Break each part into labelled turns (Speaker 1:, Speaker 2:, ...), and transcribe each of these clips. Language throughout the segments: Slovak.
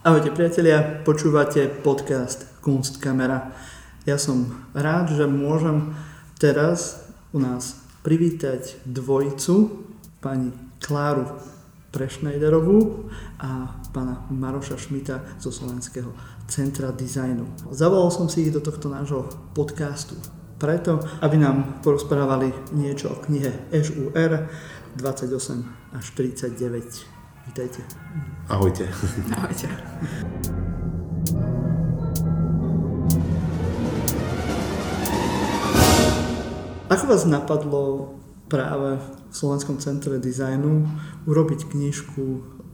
Speaker 1: Ahojte priatelia, počúvate podcast Kunstkamera. Ja som rád, že môžem teraz u nás privítať dvojicu, pani Kláru Prešnejderovú a pána Maroša Šmita zo Slovenského centra dizajnu. Zavolal som si ich do tohto nášho podcastu preto, aby nám porozprávali niečo o knihe ŠUR 28 až 39. Vítajte.
Speaker 2: Ahojte.
Speaker 3: Ahojte.
Speaker 1: Ako vás napadlo práve v Slovenskom centre dizajnu urobiť knižku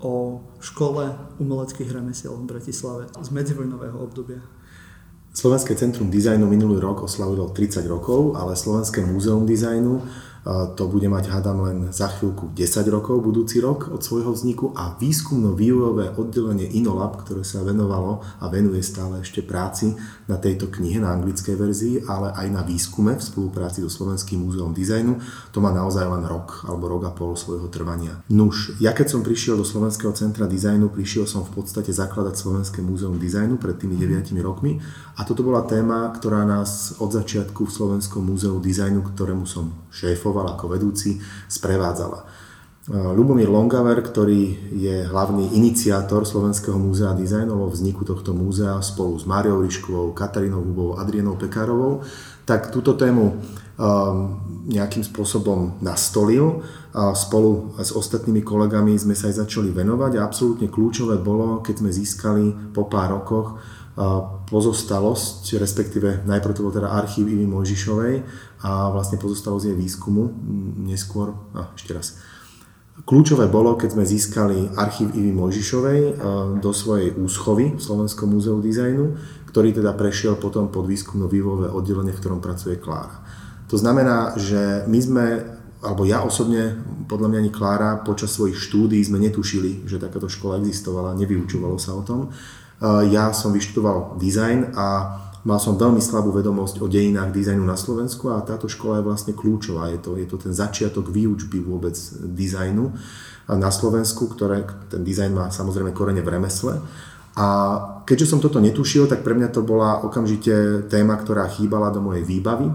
Speaker 1: o škole umeleckých remesiel v Bratislave z medzivojnového obdobia?
Speaker 2: Slovenské centrum dizajnu minulý rok oslavilo 30 rokov, ale Slovenské múzeum dizajnu to bude mať, hádam, len za chvíľku 10 rokov, budúci rok od svojho vzniku a výskumno-vývojové oddelenie Inolab, ktoré sa venovalo a venuje stále ešte práci na tejto knihe, na anglickej verzii, ale aj na výskume v spolupráci so Slovenským múzeom dizajnu, to má naozaj len rok alebo rok a pol svojho trvania. Nuž, ja keď som prišiel do Slovenského centra dizajnu, prišiel som v podstate zakladať Slovenské múzeum dizajnu pred tými 9 rokmi a toto bola téma, ktorá nás od začiatku v Slovenskom múzeu dizajnu, ktorému som šéfoval, fungoval ako vedúci, sprevádzala. Lubomír Longaver, ktorý je hlavný iniciátor Slovenského múzea dizajnu vo vzniku tohto múzea spolu s Máriou Ryškovou, Katarínou Hubovou, Adrienou Pekárovou, tak túto tému um, nejakým spôsobom nastolil. A spolu s ostatnými kolegami sme sa aj začali venovať a absolútne kľúčové bolo, keď sme získali po pár rokoch pozostalosť, respektíve najprv to bol teda archív Ivy Mojžišovej a vlastne pozostalosť jej výskumu neskôr, a ešte raz. Kľúčové bolo, keď sme získali archív Ivy Mojžišovej do svojej úschovy v Slovenskom múzeu dizajnu, ktorý teda prešiel potom pod výskumno-vývojové oddelenie, v ktorom pracuje Klára. To znamená, že my sme alebo ja osobne, podľa mňa ani Klára, počas svojich štúdí sme netušili, že takáto škola existovala, nevyučovalo sa o tom. Ja som vyštudoval dizajn a mal som veľmi slabú vedomosť o dejinách dizajnu na Slovensku a táto škola je vlastne kľúčová. Je to, je to ten začiatok výučby vôbec dizajnu na Slovensku, ktoré ten dizajn má samozrejme korene v remesle. A keďže som toto netušil, tak pre mňa to bola okamžite téma, ktorá chýbala do mojej výbavy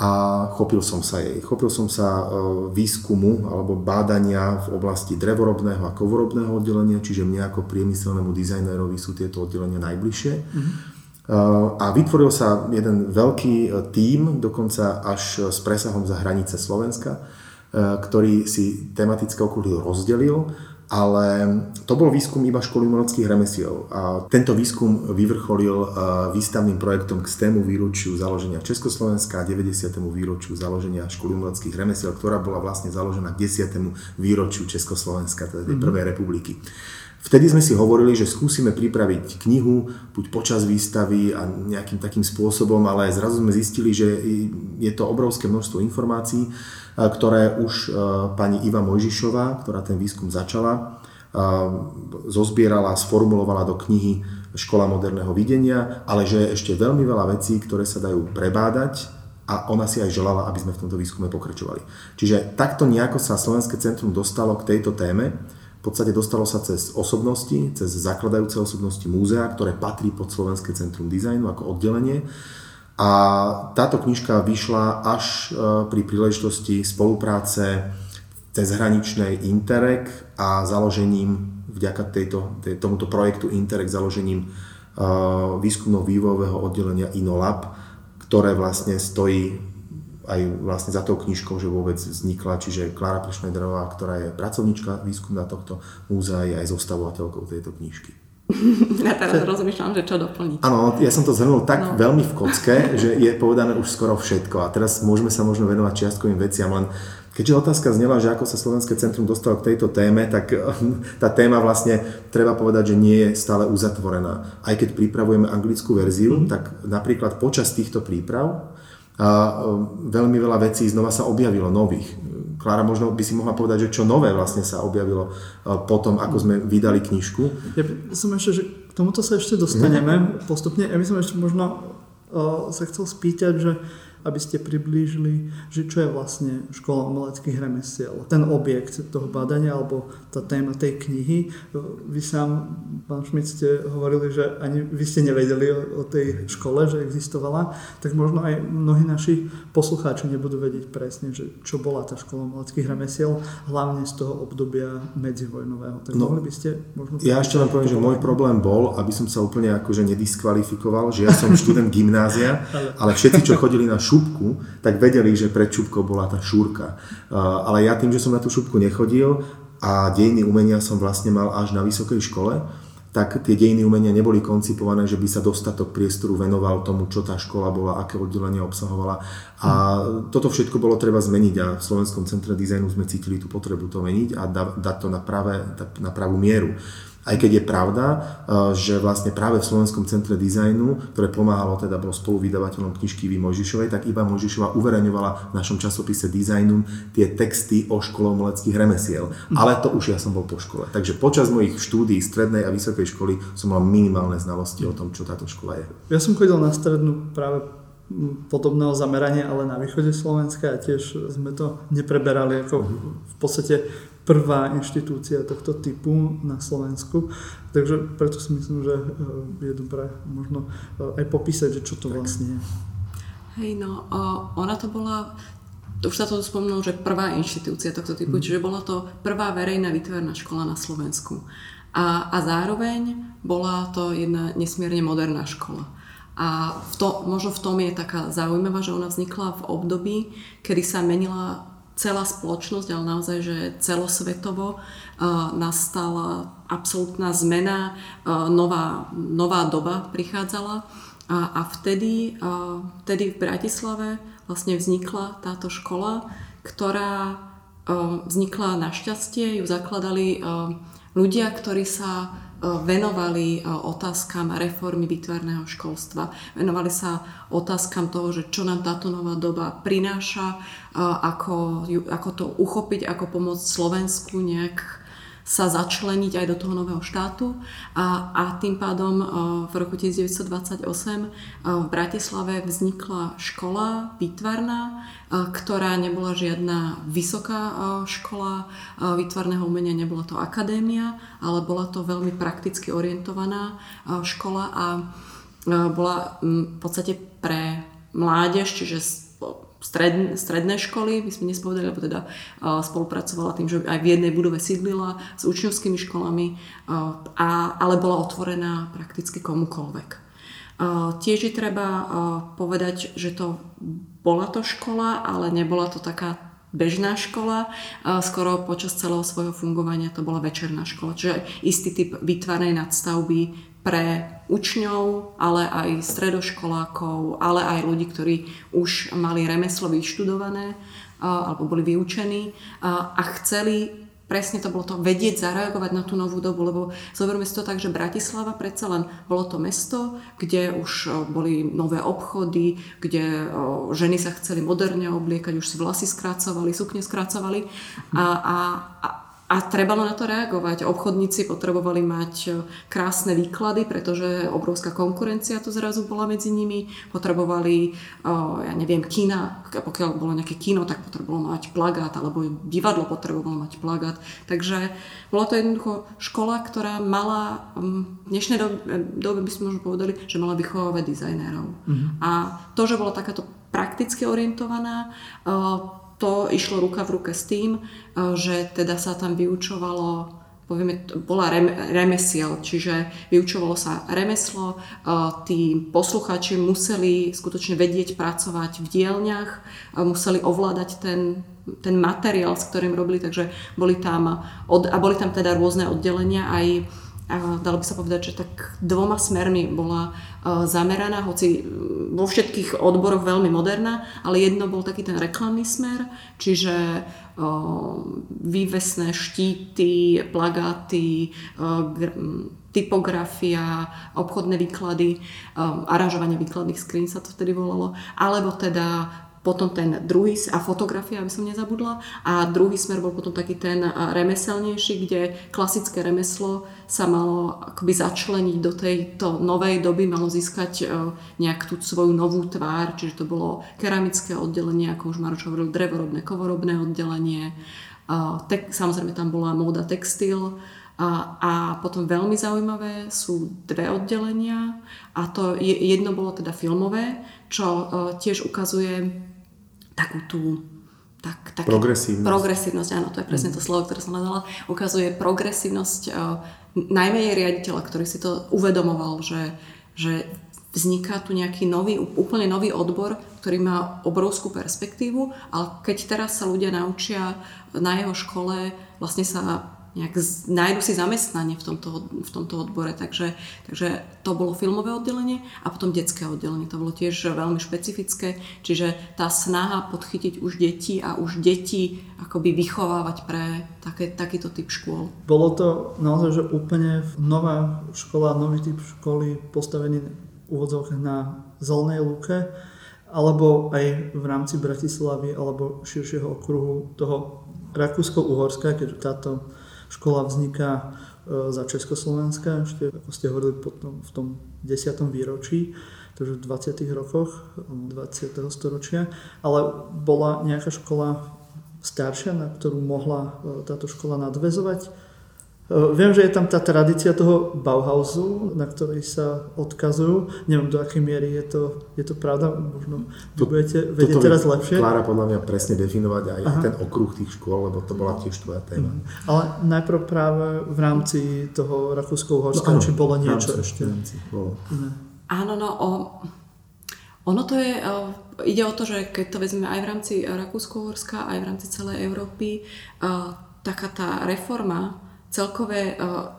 Speaker 2: a chopil som sa jej. Chopil som sa e, výskumu alebo bádania v oblasti drevorobného a kovorobného oddelenia, čiže mne ako priemyselnému dizajnerovi sú tieto oddelenia najbližšie. Mm-hmm. A vytvoril sa jeden veľký e, tím, dokonca až s presahom za hranice Slovenska, ktorý si tematické okruhy rozdelil ale to bol výskum iba školy umeleckých remesiel. A tento výskum vyvrcholil e, výstavným projektom k stému výročiu založenia Československa a 90. výročiu založenia školy umeleckých remesiel, ktorá bola vlastne založená k 10. výročiu Československa, teda tej mm-hmm. prvej republiky. Vtedy sme si hovorili, že skúsime pripraviť knihu, buď počas výstavy a nejakým takým spôsobom, ale zrazu sme zistili, že je to obrovské množstvo informácií, ktoré už pani Iva Mojžišová, ktorá ten výskum začala, zozbierala, sformulovala do knihy Škola moderného videnia, ale že je ešte veľmi veľa vecí, ktoré sa dajú prebádať a ona si aj želala, aby sme v tomto výskume pokračovali. Čiže takto nejako sa Slovenské centrum dostalo k tejto téme v podstate dostalo sa cez osobnosti, cez zakladajúce osobnosti múzea, ktoré patrí pod Slovenské centrum dizajnu ako oddelenie. A táto knižka vyšla až e, pri príležitosti spolupráce cezhraničnej Interreg a založením, vďaka tejto, tomuto projektu Interreg, založením e, výskumno-vývojového oddelenia INOLAB, ktoré vlastne stojí aj vlastne za tou knižkou, že vôbec vznikla, čiže Klára Prešmejderová, ktorá je pracovníčka výskumná tohto múzea, je aj zostavovateľkou tejto knižky.
Speaker 3: Ja teraz rozmýšľam, že čo doplniť.
Speaker 2: Áno, ja som to zhrnul tak no. veľmi v kocke, že je povedané už skoro všetko. A teraz môžeme sa možno venovať čiastkovým veciam, len keďže otázka znela, že ako sa Slovenské centrum dostalo k tejto téme, tak tá téma vlastne, treba povedať, že nie je stále uzatvorená. Aj keď pripravujeme anglickú verziu, mm. tak napríklad počas týchto príprav a um, veľmi veľa vecí znova sa objavilo nových. Klára, možno by si mohla povedať, že čo nové vlastne sa objavilo uh, potom, ako sme vydali knižku.
Speaker 1: Ja som ešte, že k tomuto sa ešte dostaneme mm. postupne. Ja by som ešte možno uh, sa chcel spýtať, že aby ste priblížili, že čo je vlastne škola umeleckých remesiel. Ten objekt toho badania alebo tá téma tej knihy. Vy sám, pán Šmit, ste hovorili, že ani vy ste nevedeli o, o tej škole, že existovala, tak možno aj mnohí naši poslucháči nebudú vedieť presne, že čo bola tá škola umeleckých remesiel, hlavne z toho obdobia medzivojnového. Tak no, mohli by ste možno...
Speaker 2: Ja ešte len poviem, že môj problém bol, aby som sa úplne akože nediskvalifikoval, že ja som študent gymnázia, ale všetci, čo chodili na šupku, tak vedeli, že pred šupkou bola tá šúrka. Ale ja tým, že som na tú šupku nechodil a dejiny umenia som vlastne mal až na vysokej škole, tak tie dejiny umenia neboli koncipované, že by sa dostatok priestoru venoval tomu, čo tá škola bola, aké oddelenie obsahovala. A toto všetko bolo treba zmeniť a v Slovenskom centre dizajnu sme cítili tú potrebu to meniť a dať to na, práve, na pravú mieru. Aj keď je pravda, eh, že vlastne práve v Slovenskom centre dizajnu, ktoré pomáhalo, teda bol spoluvydavateľom knižky Vy Mojžišovej, tak Iva Mojžišova uverejňovala v našom časopise Dizajnum tie texty o škole umeleckých remesiel. Ale to už ja som bol po škole. Takže počas mojich štúdií strednej a vysokej školy som mal minimálne znalosti o tom, čo táto škola je.
Speaker 1: Ja som chodil na strednú práve podobného zamerania, ale na východe Slovenska a tiež sme to nepreberali ako v podstate prvá inštitúcia tohto typu na Slovensku. Takže preto si myslím, že eh, je dobré možno eh, aj popísať, že čo to vlastne je.
Speaker 3: Hej, no, ona to bola už sa to spomínalo, že prvá inštitúcia tohto typu, mm. čiže bola to prvá verejná výtvarná škola na Slovensku. A, a zároveň bola to jedna nesmierne moderná škola. A v to, možno v tom je taká zaujímavá, že ona vznikla v období, kedy sa menila celá spoločnosť, ale naozaj, že celosvetovo uh, nastala absolútna zmena, uh, nová, nová doba prichádzala. A, a vtedy, uh, vtedy v Bratislave vlastne vznikla táto škola, ktorá vznikla našťastie, ju zakladali ľudia, ktorí sa E, venovali e, otázkam reformy výtvarného školstva. Venovali sa otázkam toho, že čo nám táto nová doba prináša, e, ako, ako to uchopiť, ako pomôcť Slovensku nejak sa začleniť aj do toho nového štátu. A, a tým pádom e, v roku 1928 e, v Bratislave vznikla škola výtvarná, e, ktorá nebola žiadna vysoká škola výtvarného umenia, nebola to akadémia, ale bola to veľmi prakticky orientovaná škola a bola v podstate pre mládež, čiže stred, stredné školy, by sme nespovedali, lebo teda spolupracovala tým, že aj v jednej budove sídlila s učňovskými školami, a, ale bola otvorená prakticky komukoľvek. Uh, tiež je treba povedať, že to bola to škola, ale nebola to taká bežná škola. Skoro počas celého svojho fungovania to bola večerná škola, čiže istý typ vytváranej nadstavby pre učňov, ale aj stredoškolákov, ale aj ľudí, ktorí už mali remeslo vyštudované alebo boli vyučení a chceli presne to bolo to vedieť zareagovať na tú novú dobu, lebo zoberme si to tak, že Bratislava predsa len bolo to mesto, kde už boli nové obchody, kde ženy sa chceli moderne obliekať, už si vlasy skracovali, sukne skracovali a, a, a a trebalo na to reagovať. Obchodníci potrebovali mať e, krásne výklady, pretože obrovská konkurencia tu zrazu bola medzi nimi. Potrebovali, e, ja neviem, kina, pokiaľ bolo nejaké kino, tak potrebovalo mať plagát, alebo divadlo potrebovalo mať plagát. Takže bola to jednoducho škola, ktorá mala, v dnešnej dobe, dobe by sme možno povedali, že mala vychovávať dizajnérov. Mm-hmm. A to, že bola takáto prakticky orientovaná, e, to išlo ruka v ruke s tým, e, že teda sa tam vyučovalo povieme, bola remesiel, čiže vyučovalo sa remeslo, e, tí posluchači museli skutočne vedieť pracovať v dielňach, museli ovládať ten, ten materiál, s ktorým robili, takže boli tam, a boli tam teda rôzne oddelenia aj dalo by sa povedať, že tak dvoma smermi bola zameraná, hoci vo všetkých odboroch veľmi moderná, ale jedno bol taký ten reklamný smer, čiže e, vývesné štíty, plagáty, typografia, obchodné výklady, aranžovanie výkladných skrín sa to vtedy volalo, alebo teda potom ten druhý, a fotografia, aby som nezabudla, a druhý smer bol potom taký ten remeselnejší, kde klasické remeslo sa malo akoby začleniť do tejto novej doby, malo získať nejak tú svoju novú tvár, čiže to bolo keramické oddelenie, ako už Maroš hovoril, drevorobné, kovorobné oddelenie, tek, samozrejme tam bola móda textil, a, a potom veľmi zaujímavé sú dve oddelenia a to jedno bolo teda filmové, čo uh, tiež ukazuje takú tú tak,
Speaker 2: tak, progresívnosť.
Speaker 3: progresívnosť, áno, to je presne to slovo, ktoré som hľadala, ukazuje progresívnosť uh, najmä jej riaditeľa, ktorý si to uvedomoval, že, že vzniká tu nejaký nový, úplne nový odbor, ktorý má obrovskú perspektívu, ale keď teraz sa ľudia naučia na jeho škole vlastne sa nejak nájdu si zamestnanie v tomto, v tomto odbore. Takže, takže to bolo filmové oddelenie a potom detské oddelenie. To bolo tiež veľmi špecifické, čiže tá snaha podchytiť už deti a už deti akoby vychovávať pre také, takýto typ škôl.
Speaker 1: Bolo to naozaj, že úplne nová škola, nový typ školy postavený v úvodzovkách na zelenej lúke, alebo aj v rámci Bratislavy alebo širšieho okruhu toho Rakúsko-Uhorska, keďže táto Škola vzniká e, za Československa, ešte ako ste hovorili potom, v tom 10. výročí, takže v 20. rokoch 20. storočia, ale bola nejaká škola staršia, na ktorú mohla e, táto škola nadvezovať viem, že je tam tá tradícia toho Bauhausu, na ktorej sa odkazujú. Neviem, do akej miery je to, je to pravda. Možno to, budete vedieť teraz lepšie.
Speaker 2: Klára podľa mňa presne definovať aj Aha. ten okruh tých škôl, lebo to bola tiež tvoja téma. Mm.
Speaker 1: Ale najprv práve v rámci toho Rakúsko-Uhorska, no, či bolo niečo rámci, ešte? Rámci, bolo.
Speaker 3: Áno, no, o, ono to je, o, ide o to, že keď to vezmeme aj v rámci Rakúsko-Uhorska, aj v rámci celej Európy, o, taká tá reforma, celkové uh,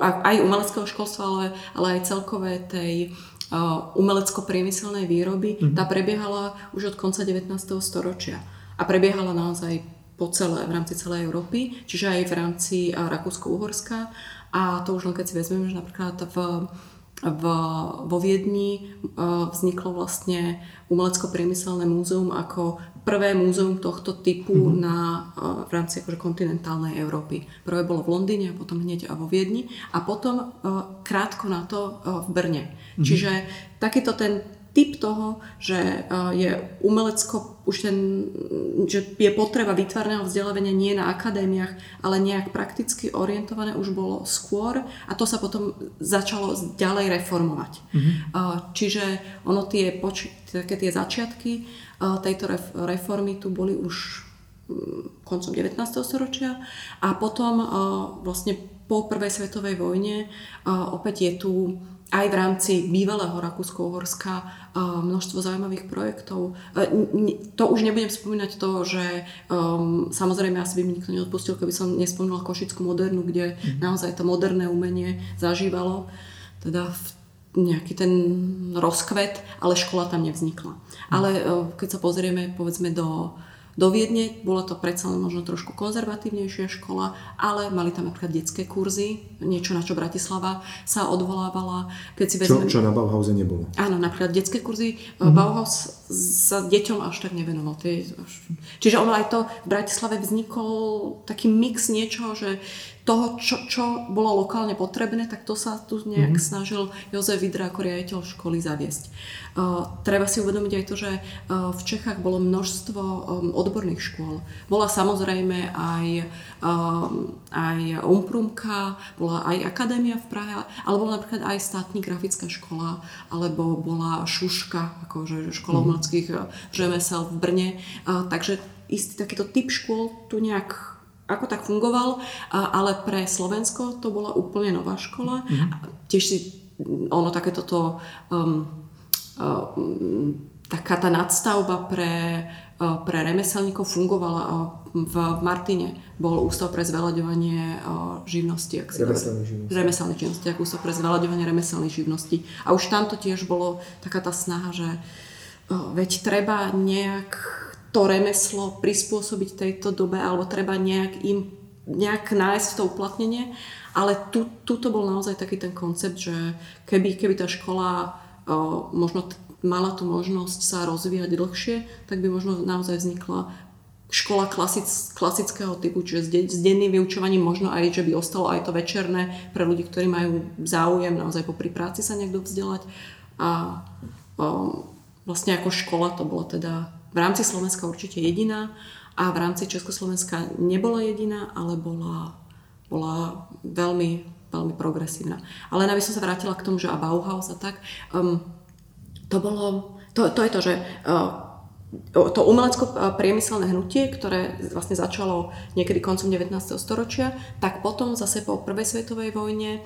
Speaker 3: aj umeleckého školstva, ale, ale aj celkové tej uh, umelecko-priemyselnej výroby, mm-hmm. tá prebiehala už od konca 19. storočia. A prebiehala naozaj po celé, v rámci celej Európy, čiže aj v rámci uh, Rakúsko-Uhorska. A to už len keď si vezmeme, že napríklad v v, vo Viedni vzniklo vlastne umelecko-priemyselné múzeum ako prvé múzeum tohto typu mm-hmm. na, v rámci akože kontinentálnej Európy. Prvé bolo v Londýne a potom hneď vo Viedni a potom krátko na to v Brne. Mm-hmm. Čiže takýto ten typ toho, že je umelecko, už ten, že je potreba výtvarného vzdelávania nie na akadémiách, ale nejak prakticky orientované už bolo skôr a to sa potom začalo ďalej reformovať. Mm-hmm. Čiže ono tie, také tie začiatky tejto reformy tu boli už mm, koncom 19. storočia a potom vlastne po prvej svetovej vojne opäť je tu aj v rámci bývalého Rakúsko-Uhorska množstvo zaujímavých projektov. To už nebudem spomínať to, že um, samozrejme asi by mi nikto neodpustil, keby som nespomínala Košickú modernu, kde mm. naozaj to moderné umenie zažívalo teda v nejaký ten rozkvet, ale škola tam nevznikla. Ale uh, keď sa pozrieme povedzme do do Viedne. Bola to predsa len možno trošku konzervatívnejšia škola, ale mali tam napríklad detské kurzy, niečo na čo Bratislava sa odvolávala.
Speaker 2: Keď si vezme... čo, čo na Bauhause nebolo.
Speaker 3: Áno, napríklad detské kurzy. Mm-hmm. Bauhaus sa deťom až tak nevenoval. Čiže ono aj to v Bratislave vznikol taký mix niečoho, že toho, čo, čo bolo lokálne potrebné, tak to sa tu nejak mm-hmm. snažil Jozef Vidra ako riaditeľ školy zaviesť. Uh, treba si uvedomiť aj to, že uh, v Čechách bolo množstvo um, odborných škôl. Bola samozrejme aj, um, aj Umprumka, bola aj Akadémia v Prahe, ale bola napríklad aj státní grafická škola, alebo bola Šuška, akože škola mm-hmm. umeleckých uh, řemesel v Brne. Uh, takže istý takýto typ škôl tu nejak ako tak fungoval, ale pre Slovensko to bola úplne nová škola. Mm-hmm. Tiež si ono takéto to, um, um, taká tá nadstavba pre, uh, pre remeselníkov fungovala uh, v, Martine. Bol ústav pre zveľaďovanie uh, živnosti. Ak si remeselných živnosti. Remeselných ústav pre zveľaďovanie remeselných živností. A už tamto tiež bolo taká tá snaha, že uh, veď treba nejak to remeslo prispôsobiť tejto dobe alebo treba nejak im nejak nájsť to uplatnenie. Ale tu, tuto bol naozaj taký ten koncept, že keby, keby tá škola o, možno mala tu možnosť sa rozvíjať dlhšie, tak by možno naozaj vznikla škola klasic, klasického typu, čiže s, de, s denným vyučovaním možno aj, že by ostalo aj to večerné pre ľudí, ktorí majú záujem naozaj popri práci sa niekto vzdelať. A o, vlastne ako škola to bola teda v rámci Slovenska určite jediná a v rámci Československa nebola jediná, ale bola, bola veľmi, veľmi progresívna. Ale aby som sa vrátila k tomu, že a Bauhaus a tak, um, to bolo, to, to je to, že uh, to umelecko-priemyselné hnutie, ktoré vlastne začalo niekedy koncom 19. storočia, tak potom zase po prvej svetovej vojne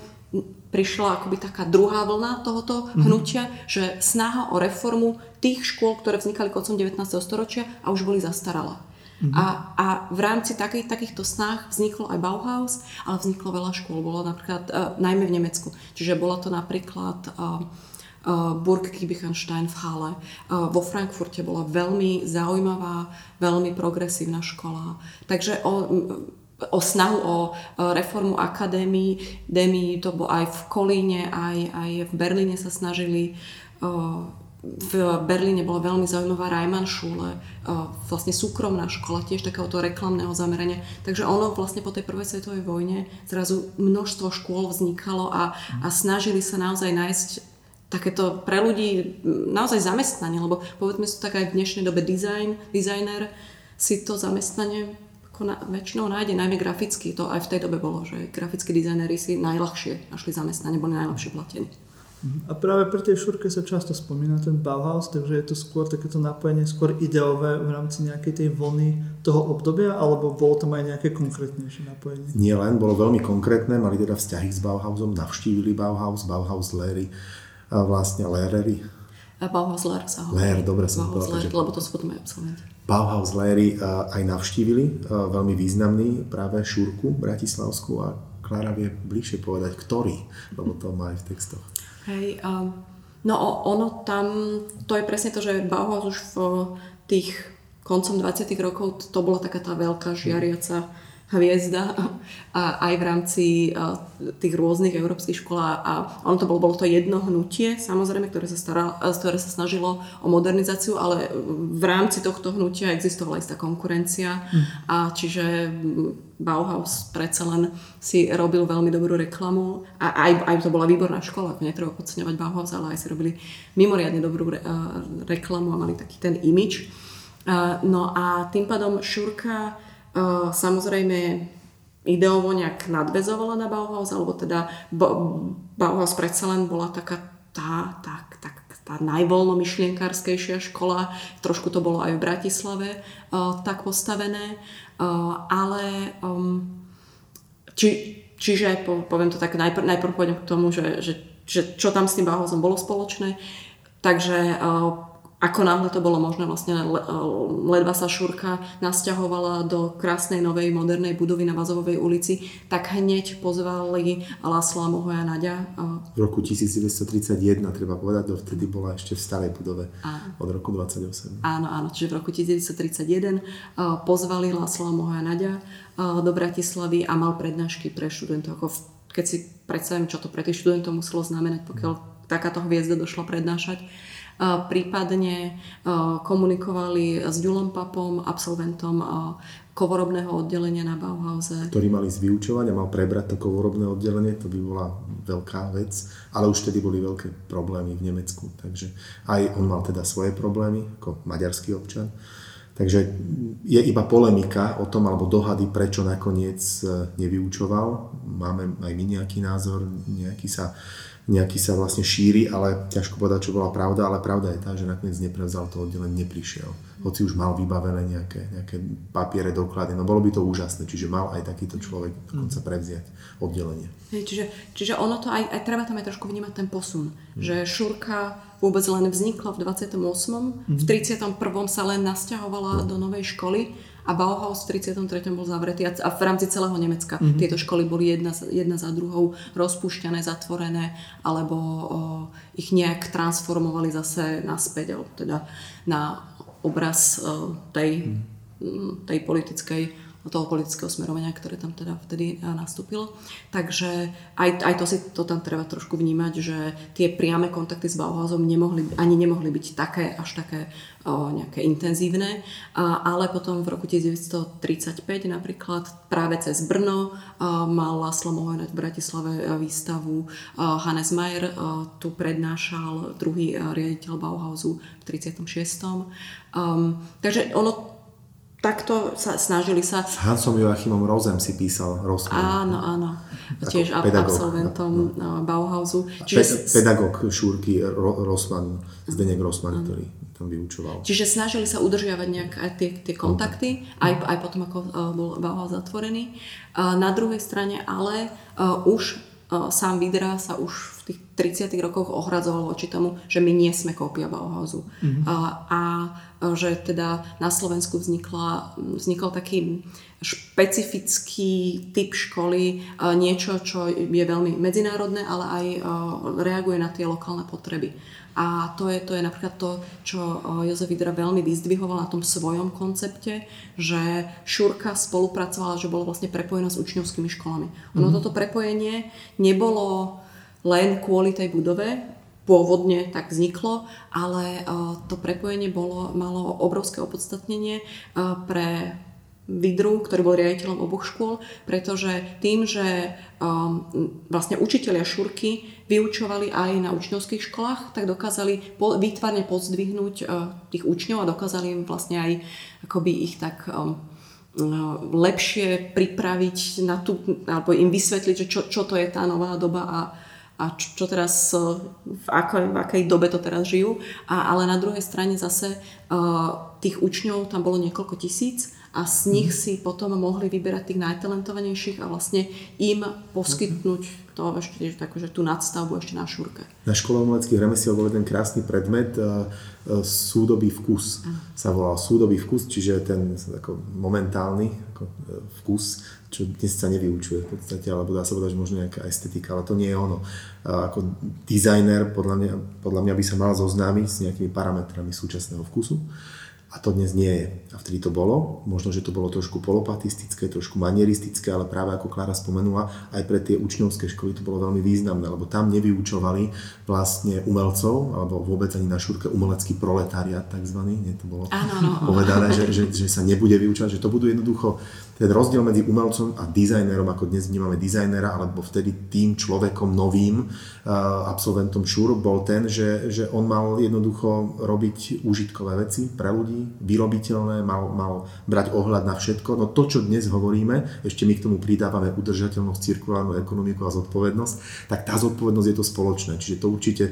Speaker 3: prišla akoby taká druhá vlna tohoto mm-hmm. hnutia, že snaha o reformu tých škôl, ktoré vznikali koncom 19. storočia a už boli zastaralé. Mm-hmm. A, a v rámci takých, takýchto snách vzniklo aj Bauhaus, ale vzniklo veľa škôl. Bolo napríklad, uh, najmä v Nemecku. Čiže bola to napríklad uh, uh, Burg Kiebichenstein v Halle. Uh, vo Frankfurte bola veľmi zaujímavá, veľmi progresívna škola. Takže o, o snahu o reformu akadémií, Demi, to bolo aj v Kolíne, aj, aj v Berlíne sa snažili v Berlíne bola veľmi zaujímavá Reimann Schule, vlastne súkromná škola, tiež takéhoto reklamného zamerania. Takže ono vlastne po tej prvej svetovej vojne zrazu množstvo škôl vznikalo a, a snažili sa naozaj nájsť takéto pre ľudí naozaj zamestnanie, lebo povedzme si tak aj v dnešnej dobe design, designer si to zamestnanie ako na, väčšinou nájde, najmä graficky, to aj v tej dobe bolo, že grafickí dizajneri si najľahšie našli zamestnanie, boli najlepšie platení.
Speaker 1: A práve pri tej šurke sa často spomína ten Bauhaus, takže je to skôr takéto napojenie, skôr ideové v rámci nejakej tej vlny toho obdobia, alebo bolo tam aj nejaké konkrétnejšie napojenie?
Speaker 2: Nie len, bolo veľmi konkrétne, mali teda vzťahy s Bauhausom, navštívili Bauhaus, Bauhaus Léry, a vlastne Lérery.
Speaker 3: A Bauhaus Lér sa
Speaker 2: hovorí. Lér, dobre som
Speaker 3: Bauhaus Lér, lebo to sú potom aj absolventi.
Speaker 2: Bauhaus Léry aj navštívili, veľmi významný práve Šurku Bratislavskú a Klára vie bližšie povedať, ktorý, lebo to má aj v textoch.
Speaker 3: Hej, um, no ono tam, to je presne to, že Bauhaus už v tých koncom 20 rokov, to bola taká tá veľká žiariaca hviezda a aj v rámci tých rôznych európskych škôl a ono to bolo, bolo to jedno hnutie, samozrejme, ktoré sa, staral, ktoré sa snažilo o modernizáciu, ale v rámci tohto hnutia existovala istá konkurencia hm. a čiže Bauhaus predsa len si robil veľmi dobrú reklamu a aj, aj to bola výborná škola, netreba podceňovať Bauhaus, ale aj si robili mimoriadne dobrú re, uh, reklamu a mali taký ten imič. Uh, no a tým pádom Šurka samozrejme ideovo nejak nadvezovala na Bauhaus, alebo teda Bauhaus predsa len bola taká tá, tá, tá, tá najvoľnomyšlienkárskejšia škola, trošku to bolo aj v Bratislave tak postavené. Ale um, či, čiže poviem to tak, najprv, najprv pôjdem k tomu, že, že, že čo tam s tým Bauhausom bolo spoločné. Takže ako náhle to bolo možné, vlastne ledva sa Šurka nasťahovala do krásnej novej modernej budovy na Vazovej ulici, tak hneď pozvali Lasla Mohoja Naďa.
Speaker 2: V roku 1931, treba povedať, vtedy bola ešte v starej budove áno. od roku 28.
Speaker 3: Áno, áno, čiže v roku 1931 pozvali Lasla Mohoja Naďa do Bratislavy a mal prednášky pre študentov. Keď si predstavím, čo to pre tých študentov muselo znamenať, pokiaľ takáto hviezda došla prednášať prípadne komunikovali s Ďulom Papom, absolventom kovorobného oddelenia na Bauhause.
Speaker 2: Ktorý mali vyučovať a mal prebrať to kovorobné oddelenie, to by bola veľká vec, ale už vtedy boli veľké problémy v Nemecku, takže aj on mal teda svoje problémy ako maďarský občan. Takže je iba polemika o tom, alebo dohady, prečo nakoniec e, nevyučoval. Máme aj my nejaký názor, nejaký sa nejaký sa vlastne šíri, ale ťažko povedať, čo bola pravda, ale pravda je tá, že nakoniec neprevzal to oddelenie, neprišiel. Hoci už mal vybavené nejaké, nejaké papiere, doklady, no bolo by to úžasné, čiže mal aj takýto človek dokonca prevziať oddelenie.
Speaker 3: Hej, čiže, čiže ono to aj, aj treba tam aj trošku vnímať ten posun, hmm. že Šurka vôbec len vznikla v 28. Hmm. v 31. sa len nasťahovala hmm. do novej školy a Bauhaus v 33. bol zavretý a v rámci celého Nemecka mm-hmm. tieto školy boli jedna, jedna za druhou rozpúšťané, zatvorené alebo o, ich nejak transformovali zase naspäť, alebo teda na obraz o, tej, mm. tej politickej toho politického smerovania, ktoré tam teda vtedy nastúpilo. Takže aj, aj to si to tam treba trošku vnímať, že tie priame kontakty s Bauhausom nemohli, ani nemohli byť také až také o, nejaké intenzívne, ale potom v roku 1935 napríklad práve cez Brno a, mal Laslo Mohojnať v Bratislave výstavu a, Hannes Mayer tu prednášal druhý riaditeľ Bauhausu v 36. Um, takže ono takto sa snažili sa...
Speaker 2: S Hansom Joachimom Rozem si písal Rossmann.
Speaker 3: Áno, áno. Tiež pedagóg, absolventom no. Bauhausu.
Speaker 2: Čiže... Pe- pedagóg Šúrky Ro- Rossmann, Zdenek Rossmann, ktorý tam vyučoval.
Speaker 3: Čiže snažili sa udržiavať nejak aj tie, tie kontakty, aj, aj potom, ako bol Bauhaus zatvorený. Na druhej strane ale už sám Vidra sa už v tých 30 rokoch ohradzoval voči tomu, že my nie sme kópia Bauhausu. Mm-hmm. A, a že teda na Slovensku vznikla, vznikol taký špecifický typ školy, niečo, čo je veľmi medzinárodné, ale aj reaguje na tie lokálne potreby. A to je, to je napríklad to, čo Jozef Vidra veľmi vyzdvihoval na tom svojom koncepte, že Šurka spolupracovala, že bolo vlastne prepojená s učňovskými školami. Ono mm-hmm. toto prepojenie nebolo len kvôli tej budove, pôvodne tak vzniklo, ale to prepojenie bolo, malo obrovské opodstatnenie pre Vidru, ktorý bol riaditeľom oboch škôl, pretože tým, že um, vlastne učiteľia Šurky vyučovali aj na učňovských školách, tak dokázali po, výtvarne pozdvihnúť uh, tých učňov a dokázali im vlastne aj akoby ich tak um, uh, lepšie pripraviť na tú, alebo im vysvetliť, že čo, čo to je tá nová doba a, a čo, čo teraz, uh, v akej, v akej dobe to teraz žijú. A, ale na druhej strane zase uh, tých učňov tam bolo niekoľko tisíc a z nich si potom mohli vyberať tých najtalentovanejších a vlastne im poskytnúť to ešte takú, že tú nadstavbu ešte na šúrke.
Speaker 2: Na škole umeleckých remesiel bol jeden krásny predmet, uh, uh, súdobý vkus sa volal súdobý vkus, čiže ten ako momentálny ako, uh, vkus, čo dnes sa nevyučuje v podstate, alebo dá sa povedať, že možno nejaká estetika, ale to nie je ono. Ako dizajner podľa mňa, podľa mňa by sa mal zoznámiť s nejakými parametrami súčasného vkusu a to dnes nie je. A vtedy to bolo. Možno, že to bolo trošku polopatistické, trošku manieristické, ale práve ako Klára spomenula, aj pre tie učňovské školy to bolo veľmi významné, lebo tam nevyučovali vlastne umelcov, alebo vôbec ani na šúrke umelecký proletariat takzvaný, nie to bolo
Speaker 3: ano,
Speaker 2: povedané, že, že, že sa nebude vyučovať, že to budú jednoducho ten rozdiel medzi umelcom a dizajnerom, ako dnes vnímame dizajnera, alebo vtedy tým človekom novým, absolventom ŠUR, bol ten, že, že on mal jednoducho robiť užitkové veci pre ľudí, vyrobiteľné, mal, mal brať ohľad na všetko. No to, čo dnes hovoríme, ešte my k tomu pridávame udržateľnosť, cirkulárnu ekonomiku a zodpovednosť, tak tá zodpovednosť je to spoločné. Čiže to určite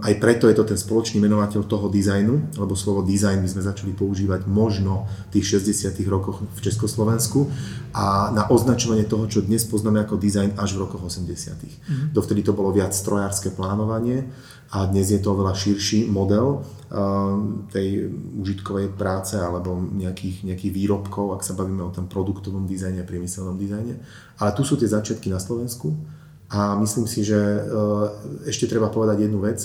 Speaker 2: aj preto je to ten spoločný menovateľ toho dizajnu, lebo slovo dizajn by sme začali používať možno v tých 60 rokoch v Československu a na označovanie toho, čo dnes poznáme ako dizajn až v rokoch 80. Mm-hmm. Dovtedy to bolo viac strojárske plánovanie a dnes je to oveľa širší model tej užitkovej práce alebo nejakých, nejakých výrobkov, ak sa bavíme o tom produktovom dizajne a priemyselnom dizajne. Ale tu sú tie začiatky na Slovensku a myslím si, že e, ešte treba povedať jednu vec,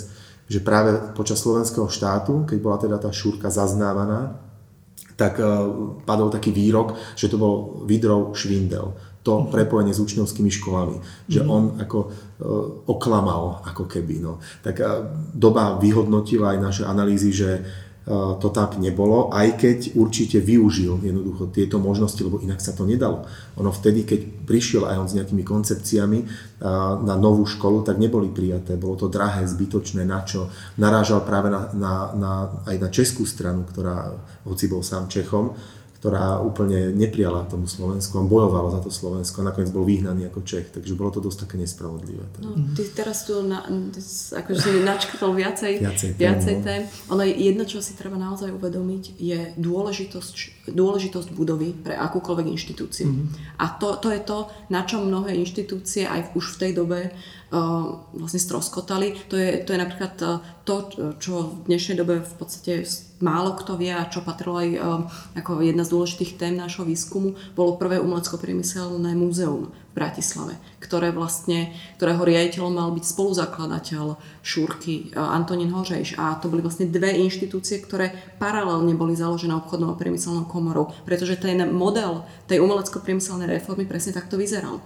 Speaker 2: že práve počas slovenského štátu, keď bola teda tá šúrka zaznávaná, tak e, padol taký výrok, že to bol Vidrov švindel. To mhm. prepojenie s učňovskými školami. Že mhm. on ako e, oklamal, ako keby. No. Tak doba vyhodnotila aj naše analýzy, že to tak nebolo, aj keď určite využil jednoducho tieto možnosti, lebo inak sa to nedalo. Ono vtedy, keď prišiel aj on s nejakými koncepciami na novú školu, tak neboli prijaté. Bolo to drahé, zbytočné, na čo. Narážal práve na, na, na, aj na českú stranu, ktorá, hoci bol sám Čechom, ktorá úplne neprijala tomu Slovensku, on bojoval za to Slovensko a nakoniec bol vyhnaný ako Čech, takže bolo to dosť také nespravodlivé.
Speaker 3: No, ty teraz tu na, akože načkrtol viacej, viacej, viacej no. tém. Ale jedno, čo si treba naozaj uvedomiť, je dôležitosť, dôležitosť budovy pre akúkoľvek inštitúciu. Mm-hmm. A to, to je to, na čom mnohé inštitúcie aj už v tej dobe vlastne stroskotali. To je, to je napríklad to, čo v dnešnej dobe v podstate málo kto vie a čo patrilo aj ako jedna z dôležitých tém nášho výskumu, bolo prvé umelecko-priemyselné múzeum v Bratislave, ktoré vlastne, ktorého riaditeľom mal byť spoluzakladateľ Šúrky Antonín Hořejš. A to boli vlastne dve inštitúcie, ktoré paralelne boli založené obchodnou a priemyselnou komorou, pretože ten model tej umelecko-priemyselnej reformy presne takto vyzeral